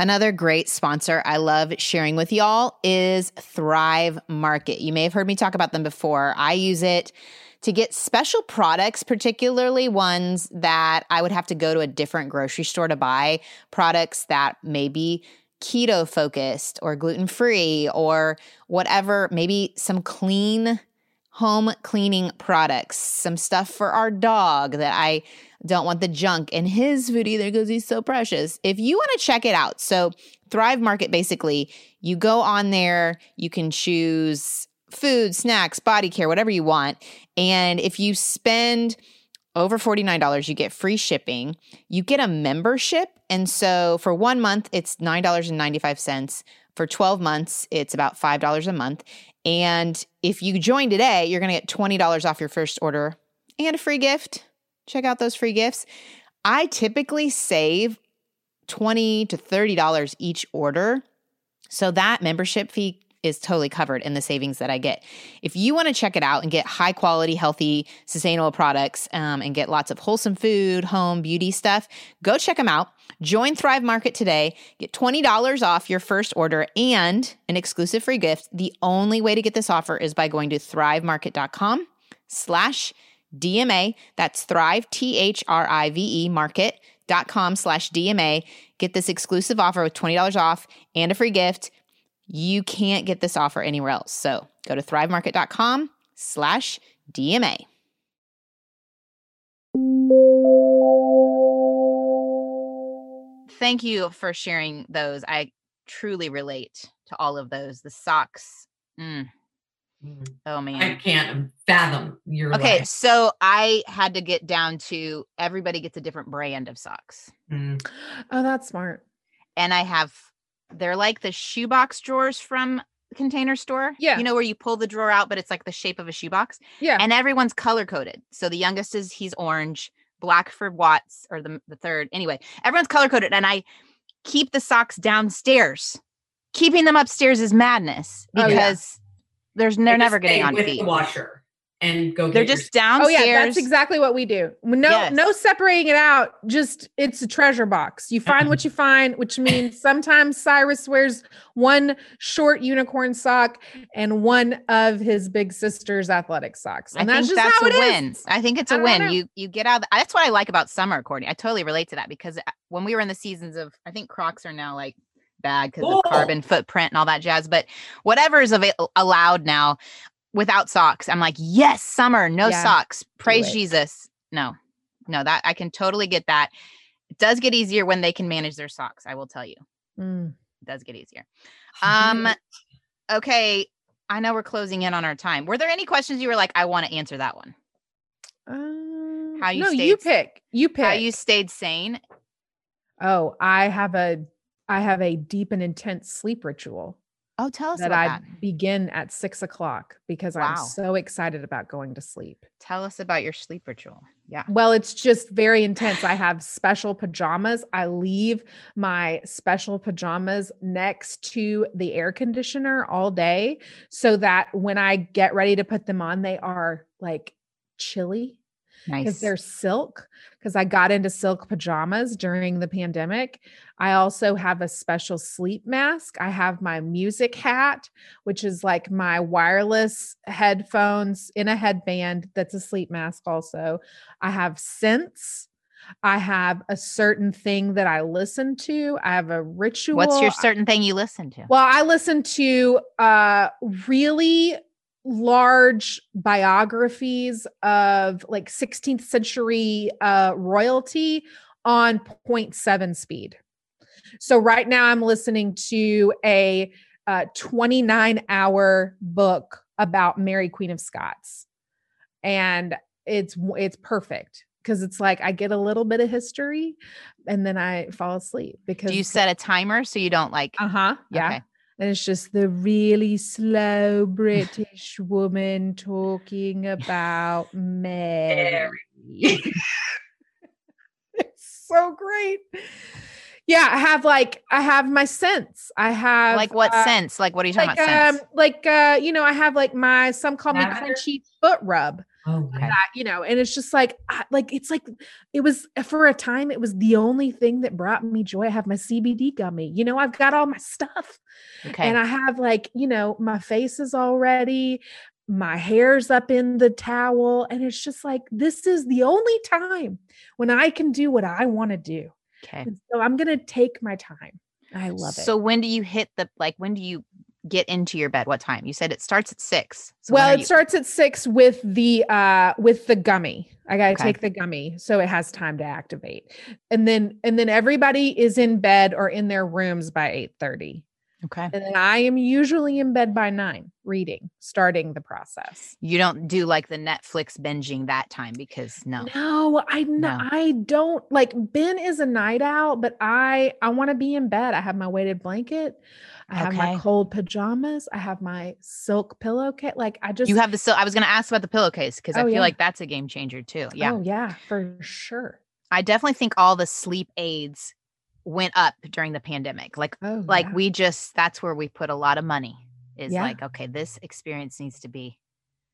Another great sponsor I love sharing with y'all is Thrive Market. You may have heard me talk about them before. I use it to get special products, particularly ones that I would have to go to a different grocery store to buy, products that may be keto focused or gluten free or whatever, maybe some clean home cleaning products, some stuff for our dog that I don't want the junk in his food either because he's so precious. If you want to check it out, so Thrive Market basically, you go on there, you can choose food, snacks, body care, whatever you want. And if you spend over $49, you get free shipping. You get a membership. And so for one month, it's $9.95. For 12 months, it's about $5 a month. And if you join today, you're going to get $20 off your first order and a free gift. Check out those free gifts. I typically save 20 to $30 each order. So that membership fee is totally covered in the savings that I get. If you want to check it out and get high quality, healthy, sustainable products um, and get lots of wholesome food, home, beauty stuff, go check them out. Join Thrive Market today. Get $20 off your first order and an exclusive free gift. The only way to get this offer is by going to thrivemarket.com slash DMA. That's Thrive, T H R I V E, market.com slash DMA. Get this exclusive offer with $20 off and a free gift. You can't get this offer anywhere else. So go to thrivemarket.com slash DMA. Thank you for sharing those. I truly relate to all of those. The socks. Mm. Mm. man. I can't fathom your Okay, life. so I had to get down to everybody gets a different brand of socks. Mm. Oh, that's smart. And I have they're like the shoebox drawers from the container store. Yeah. You know where you pull the drawer out, but it's like the shape of a shoebox. Yeah. And everyone's color coded. So the youngest is he's orange, black for Watts or the the third. Anyway, everyone's color coded. And I keep the socks downstairs. Keeping them upstairs is madness Oh, yeah. Because there's they're never getting on with feet. the washer and go. They're get your just Oh yeah, that's exactly what we do. No, Yes. no separating it out. Just it's a treasure box. You find what you find, which means sometimes Cyrus wears one short unicorn sock and one of his big sister's athletic socks, I and that's think just that's how a it is. win. I think it's a win. know. You you get out. Of the, that's what I like about summer, Courtney. I totally relate to that because uh, when we were in the seasons of, I think Crocs are now like bad because of carbon footprint and all that jazz. But whatever is avail- allowed now, without socks, I'm like, yes, summer, no Yeah, socks. Praise. Jesus. No, no, that I can totally get that. It does get easier when they can manage their socks. I will tell you, Mm. it does get easier. Um, okay. I know we're closing in on our time. Were there any questions you were like, I want to answer that one? Um, How you no, you pick. You pick. How you stayed sane? oh, I have a I have a deep and intense sleep ritual Oh, tell us that about I that. begin at six o'clock because I'm so excited about going to sleep. Tell us about your sleep ritual. Yeah. Well, it's just very intense. I have special pajamas. I leave my special pajamas next to the air conditioner all day so that when I get ready to put them on, they are like chilly Nice. because Nice. they're silk. Because I got into silk pajamas during the pandemic. I also have a special sleep mask. I have my music hat, which is like my wireless headphones in a headband that's a sleep mask, also. I have scents. I have a certain thing that I listen to. I have a ritual. What's your certain thing you listen to? well, I listen to uh really large biographies of like 16th century uh royalty on 0.7 speed. So right now I'm listening to a uh 29 hour book about Mary Queen of Scots. And it's it's perfect because it's like I get a little bit of history and then I fall asleep because Do you set a timer so you don't like? uh-huh. Yeah. Okay. And it's just the really slow British woman talking about Mary. it's so great. Yeah, I have like I have my sense. I have Like what uh, sense? Like what are you talking Like about? um, Sense? like uh, you know, I have like my some call me crunchy foot rub Oh, Okay. that, you know, and it's just like, I- like, it's like, it was for a time, it was the only thing that brought me joy. I have my CBD gummy, you know, I've got all my stuff Okay. and I have like, you know, my face is all ready, my hair's up in the towel. And it's just like, this is the only time when I can do what I want to do. Okay. And so I'm going to take my time. I love it. So when do you hit the like? When do you get into your bed? What time? You said it starts at six. So well, it you- starts at six with the uh with the gummy. I gotta Okay. take the gummy so it has time to activate. And then and then everybody is in bed or in their rooms by 8 30. Okay. And then I am usually in bed by nine, reading, starting the process. You don't do like the Netflix binging that time because no. No, I No. I don't like Ben is a night owl, but I I want to be in bed. I have my weighted blanket, I have my cold pajamas, I have my silk pillowcase. Like I just You have the silk. I was going to ask about the pillowcase because I Oh, feel yeah. like that's a game changer too. Yeah. Oh yeah, for sure. I definitely think all the sleep aids went up during the pandemic. Like Oh like yeah. we just that's where we put a lot of money. is Yeah. like, okay, this experience needs to be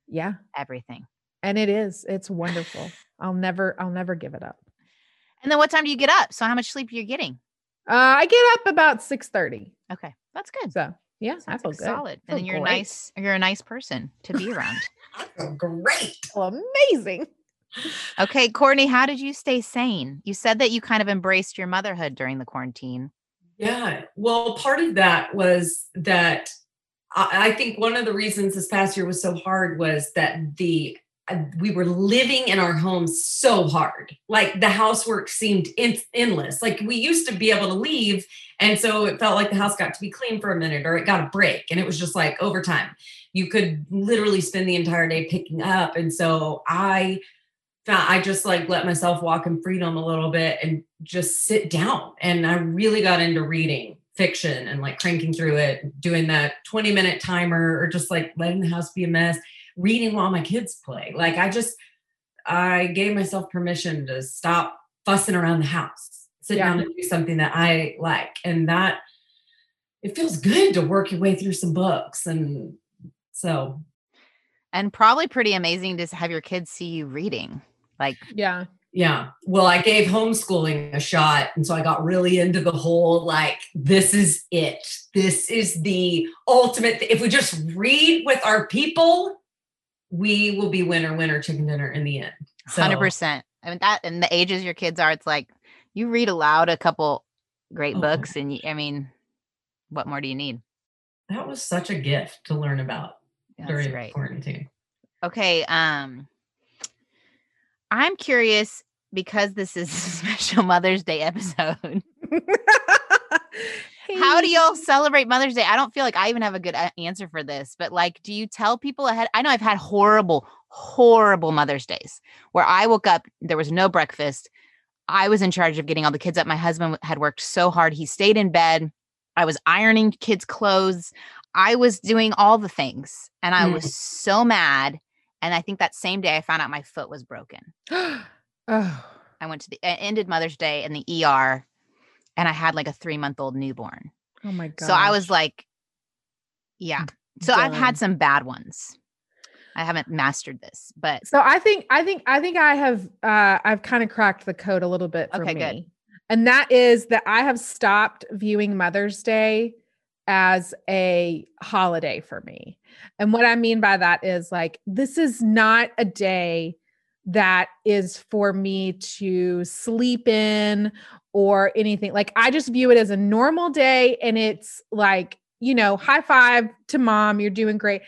Yeah. everything. And it is. It's wonderful. I'll never, I'll never give it up. And then what time do you get up? So how much sleep you're getting? Uh, I get up about six thirty. Okay, that's good. So yeah, I Sounds feel like good. solid. Feel And then you're a great. nice, you're a nice person to be around. I great. Well, amazing. Okay, Courtney, how did you stay sane? You said that you kind of embraced your motherhood during the quarantine. Yeah. Well, part of that was that I, think one of the reasons this past year was so hard was that the uh, we were living in our homes so hard. Like the housework seemed in, endless. Like we used to be able to leave, and so it felt like the house got to be clean for a minute, or it got a break, and it was just like over time. You could literally spend the entire day picking up, and so I I just like let myself walk in freedom a little bit and just sit down. And I really got into reading fiction and like cranking through it, doing that 20 minute timer or just like letting the house be a mess, reading while my kids play. Like I just, I gave myself permission to stop fussing around the house, sit Yeah. down and do something that I like. And that, it feels good to work your way through some books. And so And probably pretty amazing to have your kids see you reading. Like, Yeah. Yeah. Well, I gave homeschooling a shot. And so I got really into the whole like, this is it. This is the ultimate. If we just read with our people, we will be winner, winner, chicken dinner in the end. So, hundred percent. I mean that, and the ages your kids are, it's like you read aloud a couple great Oh. books, and you, I mean, what more do you need? That was such a gift to learn about That's during great. quarantine. Okay. Um, I'm curious because this is a special Mother's Day episode. How do y'all celebrate Mother's Day? I don't feel like I even have a good answer for this, but like, do you tell people ahead? I know I've had horrible, horrible Mother's Days where I woke up, there was no breakfast. I was in charge of getting all the kids up. My husband had worked so hard. He stayed in bed. I was ironing kids' clothes. I was doing all the things and I Mm. was so mad. And I think that same day I found out my foot was broken. oh, I went to the, I ended Mother's Day in the ER and I had like a three month old newborn. oh my god. So I was like, yeah. So I've had some bad ones. I haven't mastered this, but So I think I think I think I have uh I've kind of cracked the code a little bit for Okay, me. good. And that is that I have stopped viewing Mother's Day as a holiday for me. And what I mean by that is like this is not a day that is for me to sleep in or anything. Like I just view it as a normal day and it's like, you know, high five to mom, you're doing great.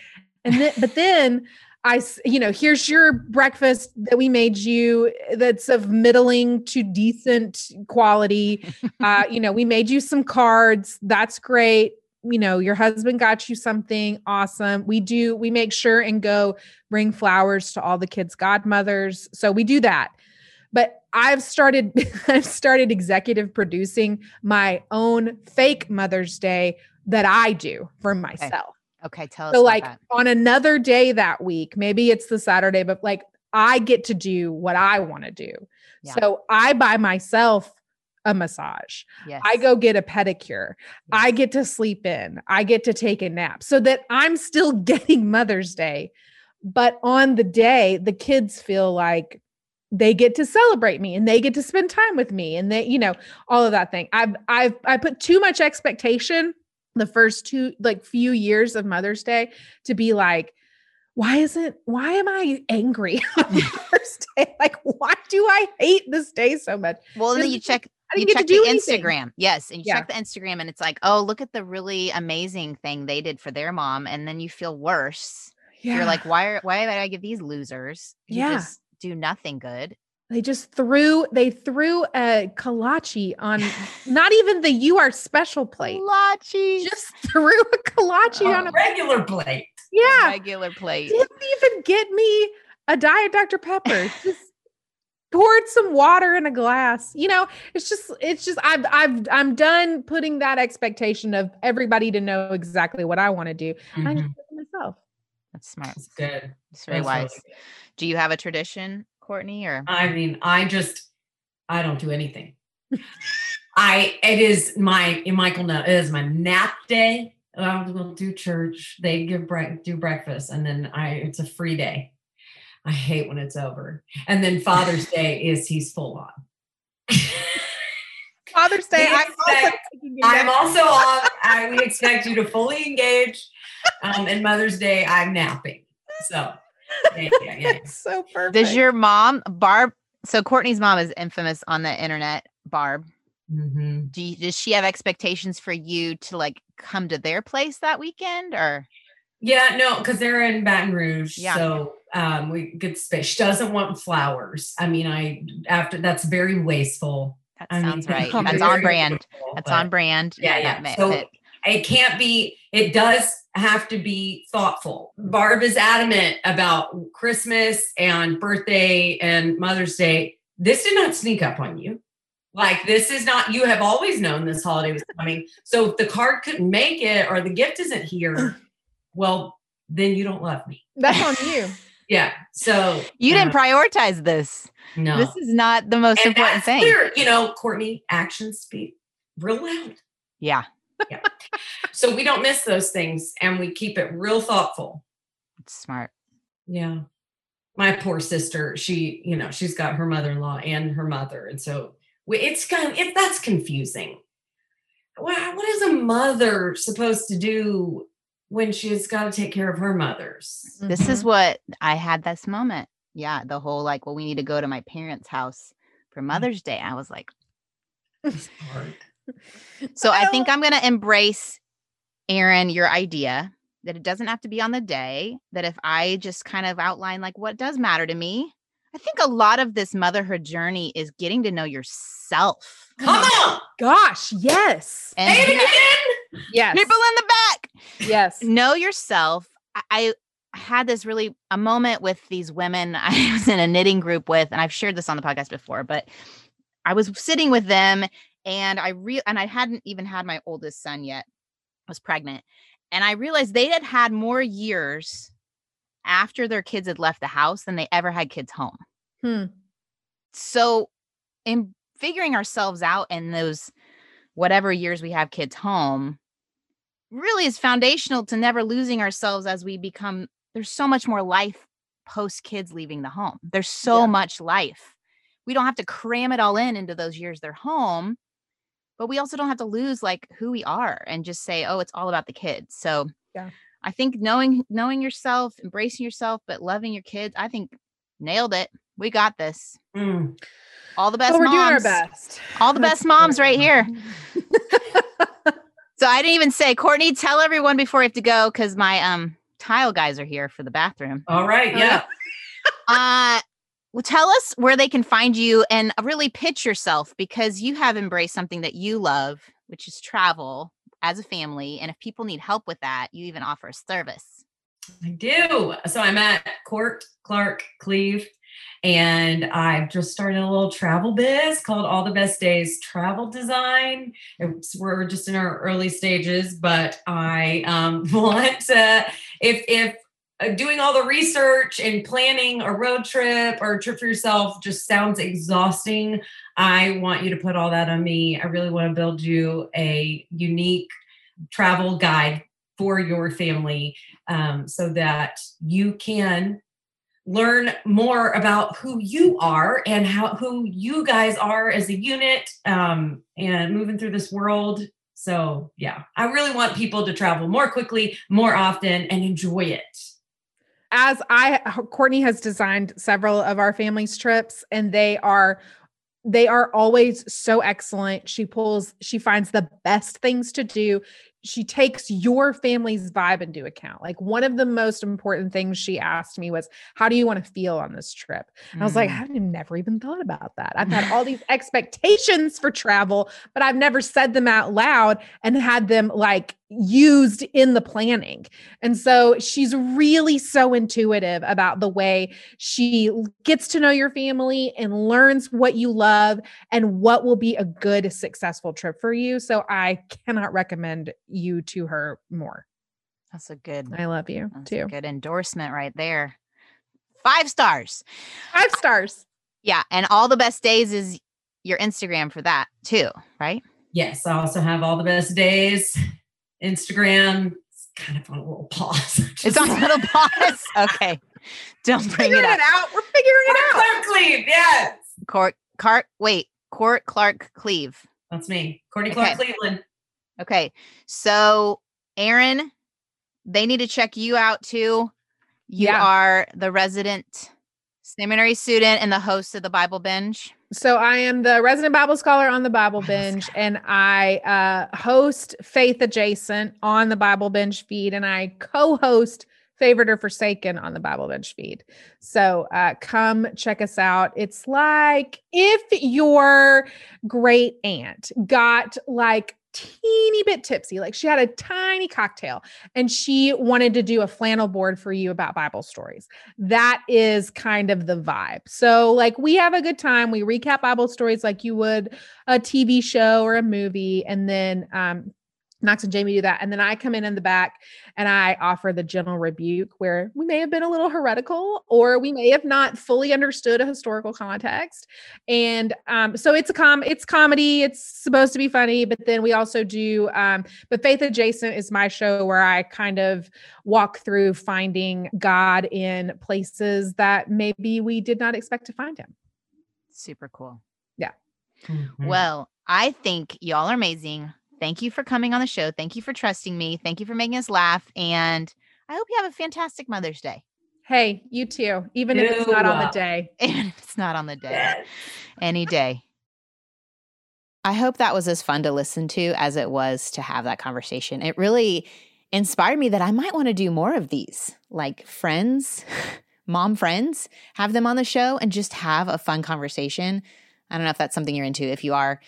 And then but then I, you know, here's your breakfast that we made you that's of middling to decent quality. uh, you know, we made you some cards. That's great. You know, your husband got you something awesome. We do, we make sure and go bring flowers to all the kids' godmothers. So we do that. But I've started, I've started executive producing my own fake Mother's Day that I do for myself. okay, tell us. So like that. on another day that week, maybe it's the Saturday, but like I get to do what I want to do. Yeah. So I buy myself a massage. yes. I go get a pedicure. I get to sleep in. I get to take a nap so that I'm still getting Mother's Day. But on the day, the kids feel like they get to celebrate me and they get to spend time with me and they, you know, all of that thing. I've I've I put too much expectation the first two like few years of Mother's Day to be like why isn't why am I angry on the first day? Like why do I hate this day so much? Well, then you check you didn't get check to do the anything. Instagram. Yes. And you Yeah. check the Instagram and it's like, oh, look at the really amazing thing they did for their mom. And then you feel worse. Yeah. You're like, why are why did I give these losers who Yeah. just do nothing good? they just threw they threw a kolache on not even the you are special plate. Kolaches. Just threw a kolache A on a regular plate. yeah. regular plate. Didn't even get me a diet Dr. Pepper. Just poured some water in a glass. You know, it's just it's just I've I've I'm done putting that expectation of everybody to know exactly what I want to do. I just Mhm. do it myself. That's smart. That's good. It's very That's wise. good. Do you have a tradition, Courtney? Or I mean, I just I don't do anything. I it is my Michael know it is my nap day. um, we'll do church. They give bre- do breakfast, and then I it's a free day. I hate when it's over. And then Father's Day is he's full on. Father's Day. We I'm also, expect- I'm also on. I, we expect you to fully engage. Um, and Mother's Day, I'm napping. So, yeah, yeah, yeah. It's so perfect. Does your mom, Barb? So Courtney's mom is infamous on the internet. Barb, Mhm. do you, does she have expectations for you to like come to their place that weekend, or Yeah, no, because they're in Baton Rouge. Yeah. So um, we good space. She doesn't want flowers. I mean, I after that's very wasteful. that I mean, sounds right? Oh, That's on brand. That's on brand. Yeah, yeah. that may So- fit. it can't be it does have to be thoughtful barb is adamant about christmas and birthday and mother's day this did not sneak up on you like this is not you have always known this holiday was coming so if the card couldn't make it or the gift isn't here well then you don't love me That's on you. yeah so You didn't uh, prioritize this. no This is not the most and important thing. clear. you know courtney actions speak real loud Yeah, yeah. so we don't miss those things and we keep it real thoughtful it's smart. Yeah. My poor sister, she, you know, she's got her mother-in-law and her mother. And so it's kind of, it, that's confusing. What, what is a mother supposed to do when she's got to take care of her mothers? This is Mhm. what I had this moment. Yeah, the whole like, well, we need to go to my parents' house for Mother's Day. I was like, so I Well- think I'm gonna embrace, Erin, your idea that it doesn't have to be on the day. That if I just kind of outline like what does matter to me, I think a lot of this motherhood journey is getting to know yourself. Come on. Gosh, yes. And Say it again. Yes. people in the back. yes. know yourself. I, had this really a moment with these women I was in a knitting group with, and I've shared this on the podcast before, but I was sitting with them and I re and I hadn't even had my oldest son yet. I was pregnant. And I realized they had had more years after their kids had left the house than they ever had kids home. Hmm. So in figuring ourselves out in those whatever years we have kids home really is foundational to never losing ourselves as we become there's so much more life post kids leaving the home there's so Yeah. much life we don't have to cram it all in into those years they're home but we also don't have to lose like who we are and just say oh it's all about the kids so Yeah. i think knowing knowing yourself embracing yourself but loving your kids i think nailed it we got this Mm. all the best Well, we're moms doing our best. all the best moms right right. here so I didn't even say, Courtney, tell everyone before we have to go because my um tile guys are here for the bathroom. All right. Yeah. Uh well, tell us where they can find you and really pitch yourself because you have embraced something that you love, which is travel as a family. And if people need help with that, you even offer a service. I do. So I'm at Court Clark Cleve, and I've just started a little travel biz called All the Best Days Travel Design. It's, we're just in our early stages, but I um, want to, if if uh, doing all the research and planning a road trip or a trip for yourself just sounds exhausting, I want you to put all that on me. I really want to build you a unique travel guide for your family um, so that you can learn more about who you are and how who you guys are as a unit um, and moving through this world so yeah i really want people to travel more quickly more often and enjoy it as I Courtney has designed several of our family's trips and they are they are always so excellent. She pulls she finds the best things to do. She takes your family's vibe into account. Like one of the most important things she asked me was, How do you want to feel on this trip? And I was like, Mm. I've never even thought about that. I've had all these expectations for travel, but I've never said them out loud and had them like used in the planning. And so she's really so intuitive about the way she gets to know your family and learns what you love and what will be a good, successful trip for you. So I cannot recommend you to her more. That's a good, I love you that's a too. good endorsement right there. Five stars. Five stars. Yeah. And all the best days is your Instagram for that too, right? yes i also have all the best days Instagram. It's kind of on a little pause. It's on a little pause. Okay. Don't bring Figuring it up. it out. We're figuring it out. Clark Cleve, yes. Court Clark wait, Court Clark Cleve. That's me. Courtney Clark Okay. Cleveland. Okay. So Erin, they need to check you out too. You Yeah. are the resident seminary student and the host of the Bible binge. So I am the resident Bible scholar on the Bible Binge, and I uh, host Faith Adjacent on the Bible Binge feed, and I co-host Favored or Forsaken on the Bible Binge feed. So uh, come check us out. It's like if your great aunt got like teeny bit tipsy, like she had a tiny cocktail, and she wanted to do a flannel board for you about Bible stories that is kind of the vibe. So, like, we have a good time. We recap Bible stories like you would a TV show or a movie. And then, um, Knox and Jamie do that. And then I come in in the back and I offer the gentle rebuke where we may have been a little heretical or we may have not fully understood a historical context. And um, so it's a com it's comedy, it's supposed to be funny, but then we also do um, but Faith Adjacent is my show where I kind of walk through finding God in places that maybe we did not expect to find him. Super cool. Mhm. Well, I think y'all are amazing. Thank you for coming on the show. Thank you for trusting me. Thank you for making us laugh. And I hope you have a fantastic Mother's Day. Hey, you too, even if it's not on the day. And if it's not on the day, any day. I hope that was as fun to listen to as it was to have that conversation. It really inspired me that I might want to do more of these, like friends, mom friends, have them on the show and just have a fun conversation. I don't know if that's something you're into. If you are,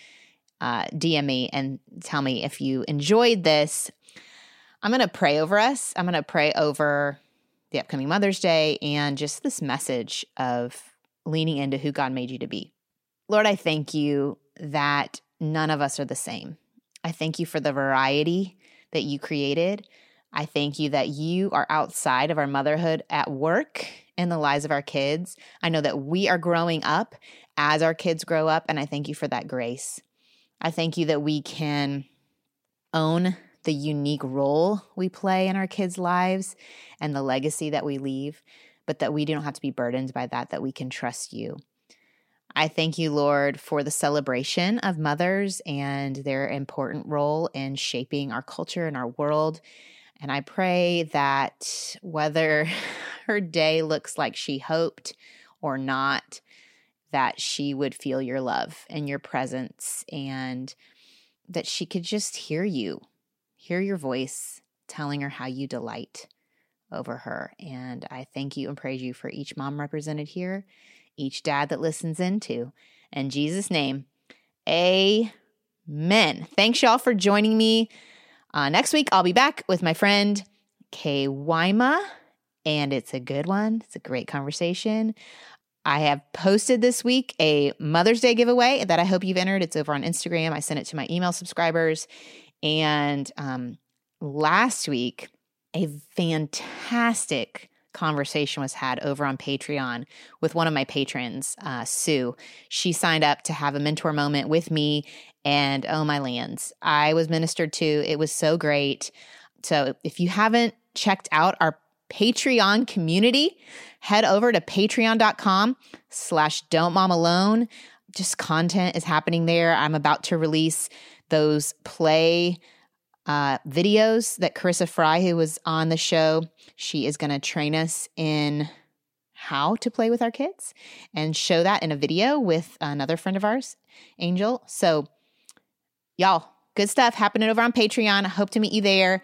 uh, DM me and tell me if you enjoyed this. I'm going to pray over us. I'm going to pray over the upcoming Mother's Day and just this message of leaning into who God made you to be. Lord, I thank you that none of us are the same. I thank you for the variety that you created. I thank you that you are outside of our motherhood at work in the lives of our kids. I know that we are growing up as our kids grow up, and I thank you for that grace. I thank you that we can own the unique role we play in our kids' lives and the legacy that we leave, but that we don't have to be burdened by that, that we can trust you. I thank you, Lord, for the celebration of mothers and their important role in shaping our culture and our world. And I pray that whether her day looks like she hoped or not, that she would feel your love and your presence and that she could just hear you, hear your voice telling her how you delight over her. And I thank you and praise you for each mom represented here each dad that listens into. In Jesus' name, amen. Thanks, y'all, for joining me. Uh, next week, I'll be back with my friend Kay Wyma, and it's a good one. It's a great conversation. I have posted this week a Mother's Day giveaway that I hope you've entered. It's over on Instagram. I sent it to my email subscribers. And um, last week, a fantastic conversation was had over on Patreon with one of my patrons, uh, Sue. She signed up to have a mentor moment with me, and oh my lands, I was ministered to. It was so great. So if you haven't checked out our Patreon community, head over to patreon.com slash don't mom alone. Just content is happening there. I'm about to release those play uh, videos that Carissa Fry, who was on the show, she is going to train us in how to play with our kids and show that in a video with another friend of ours, Angel. So, y'all, good stuff happening over on Patreon. I hope to meet you there.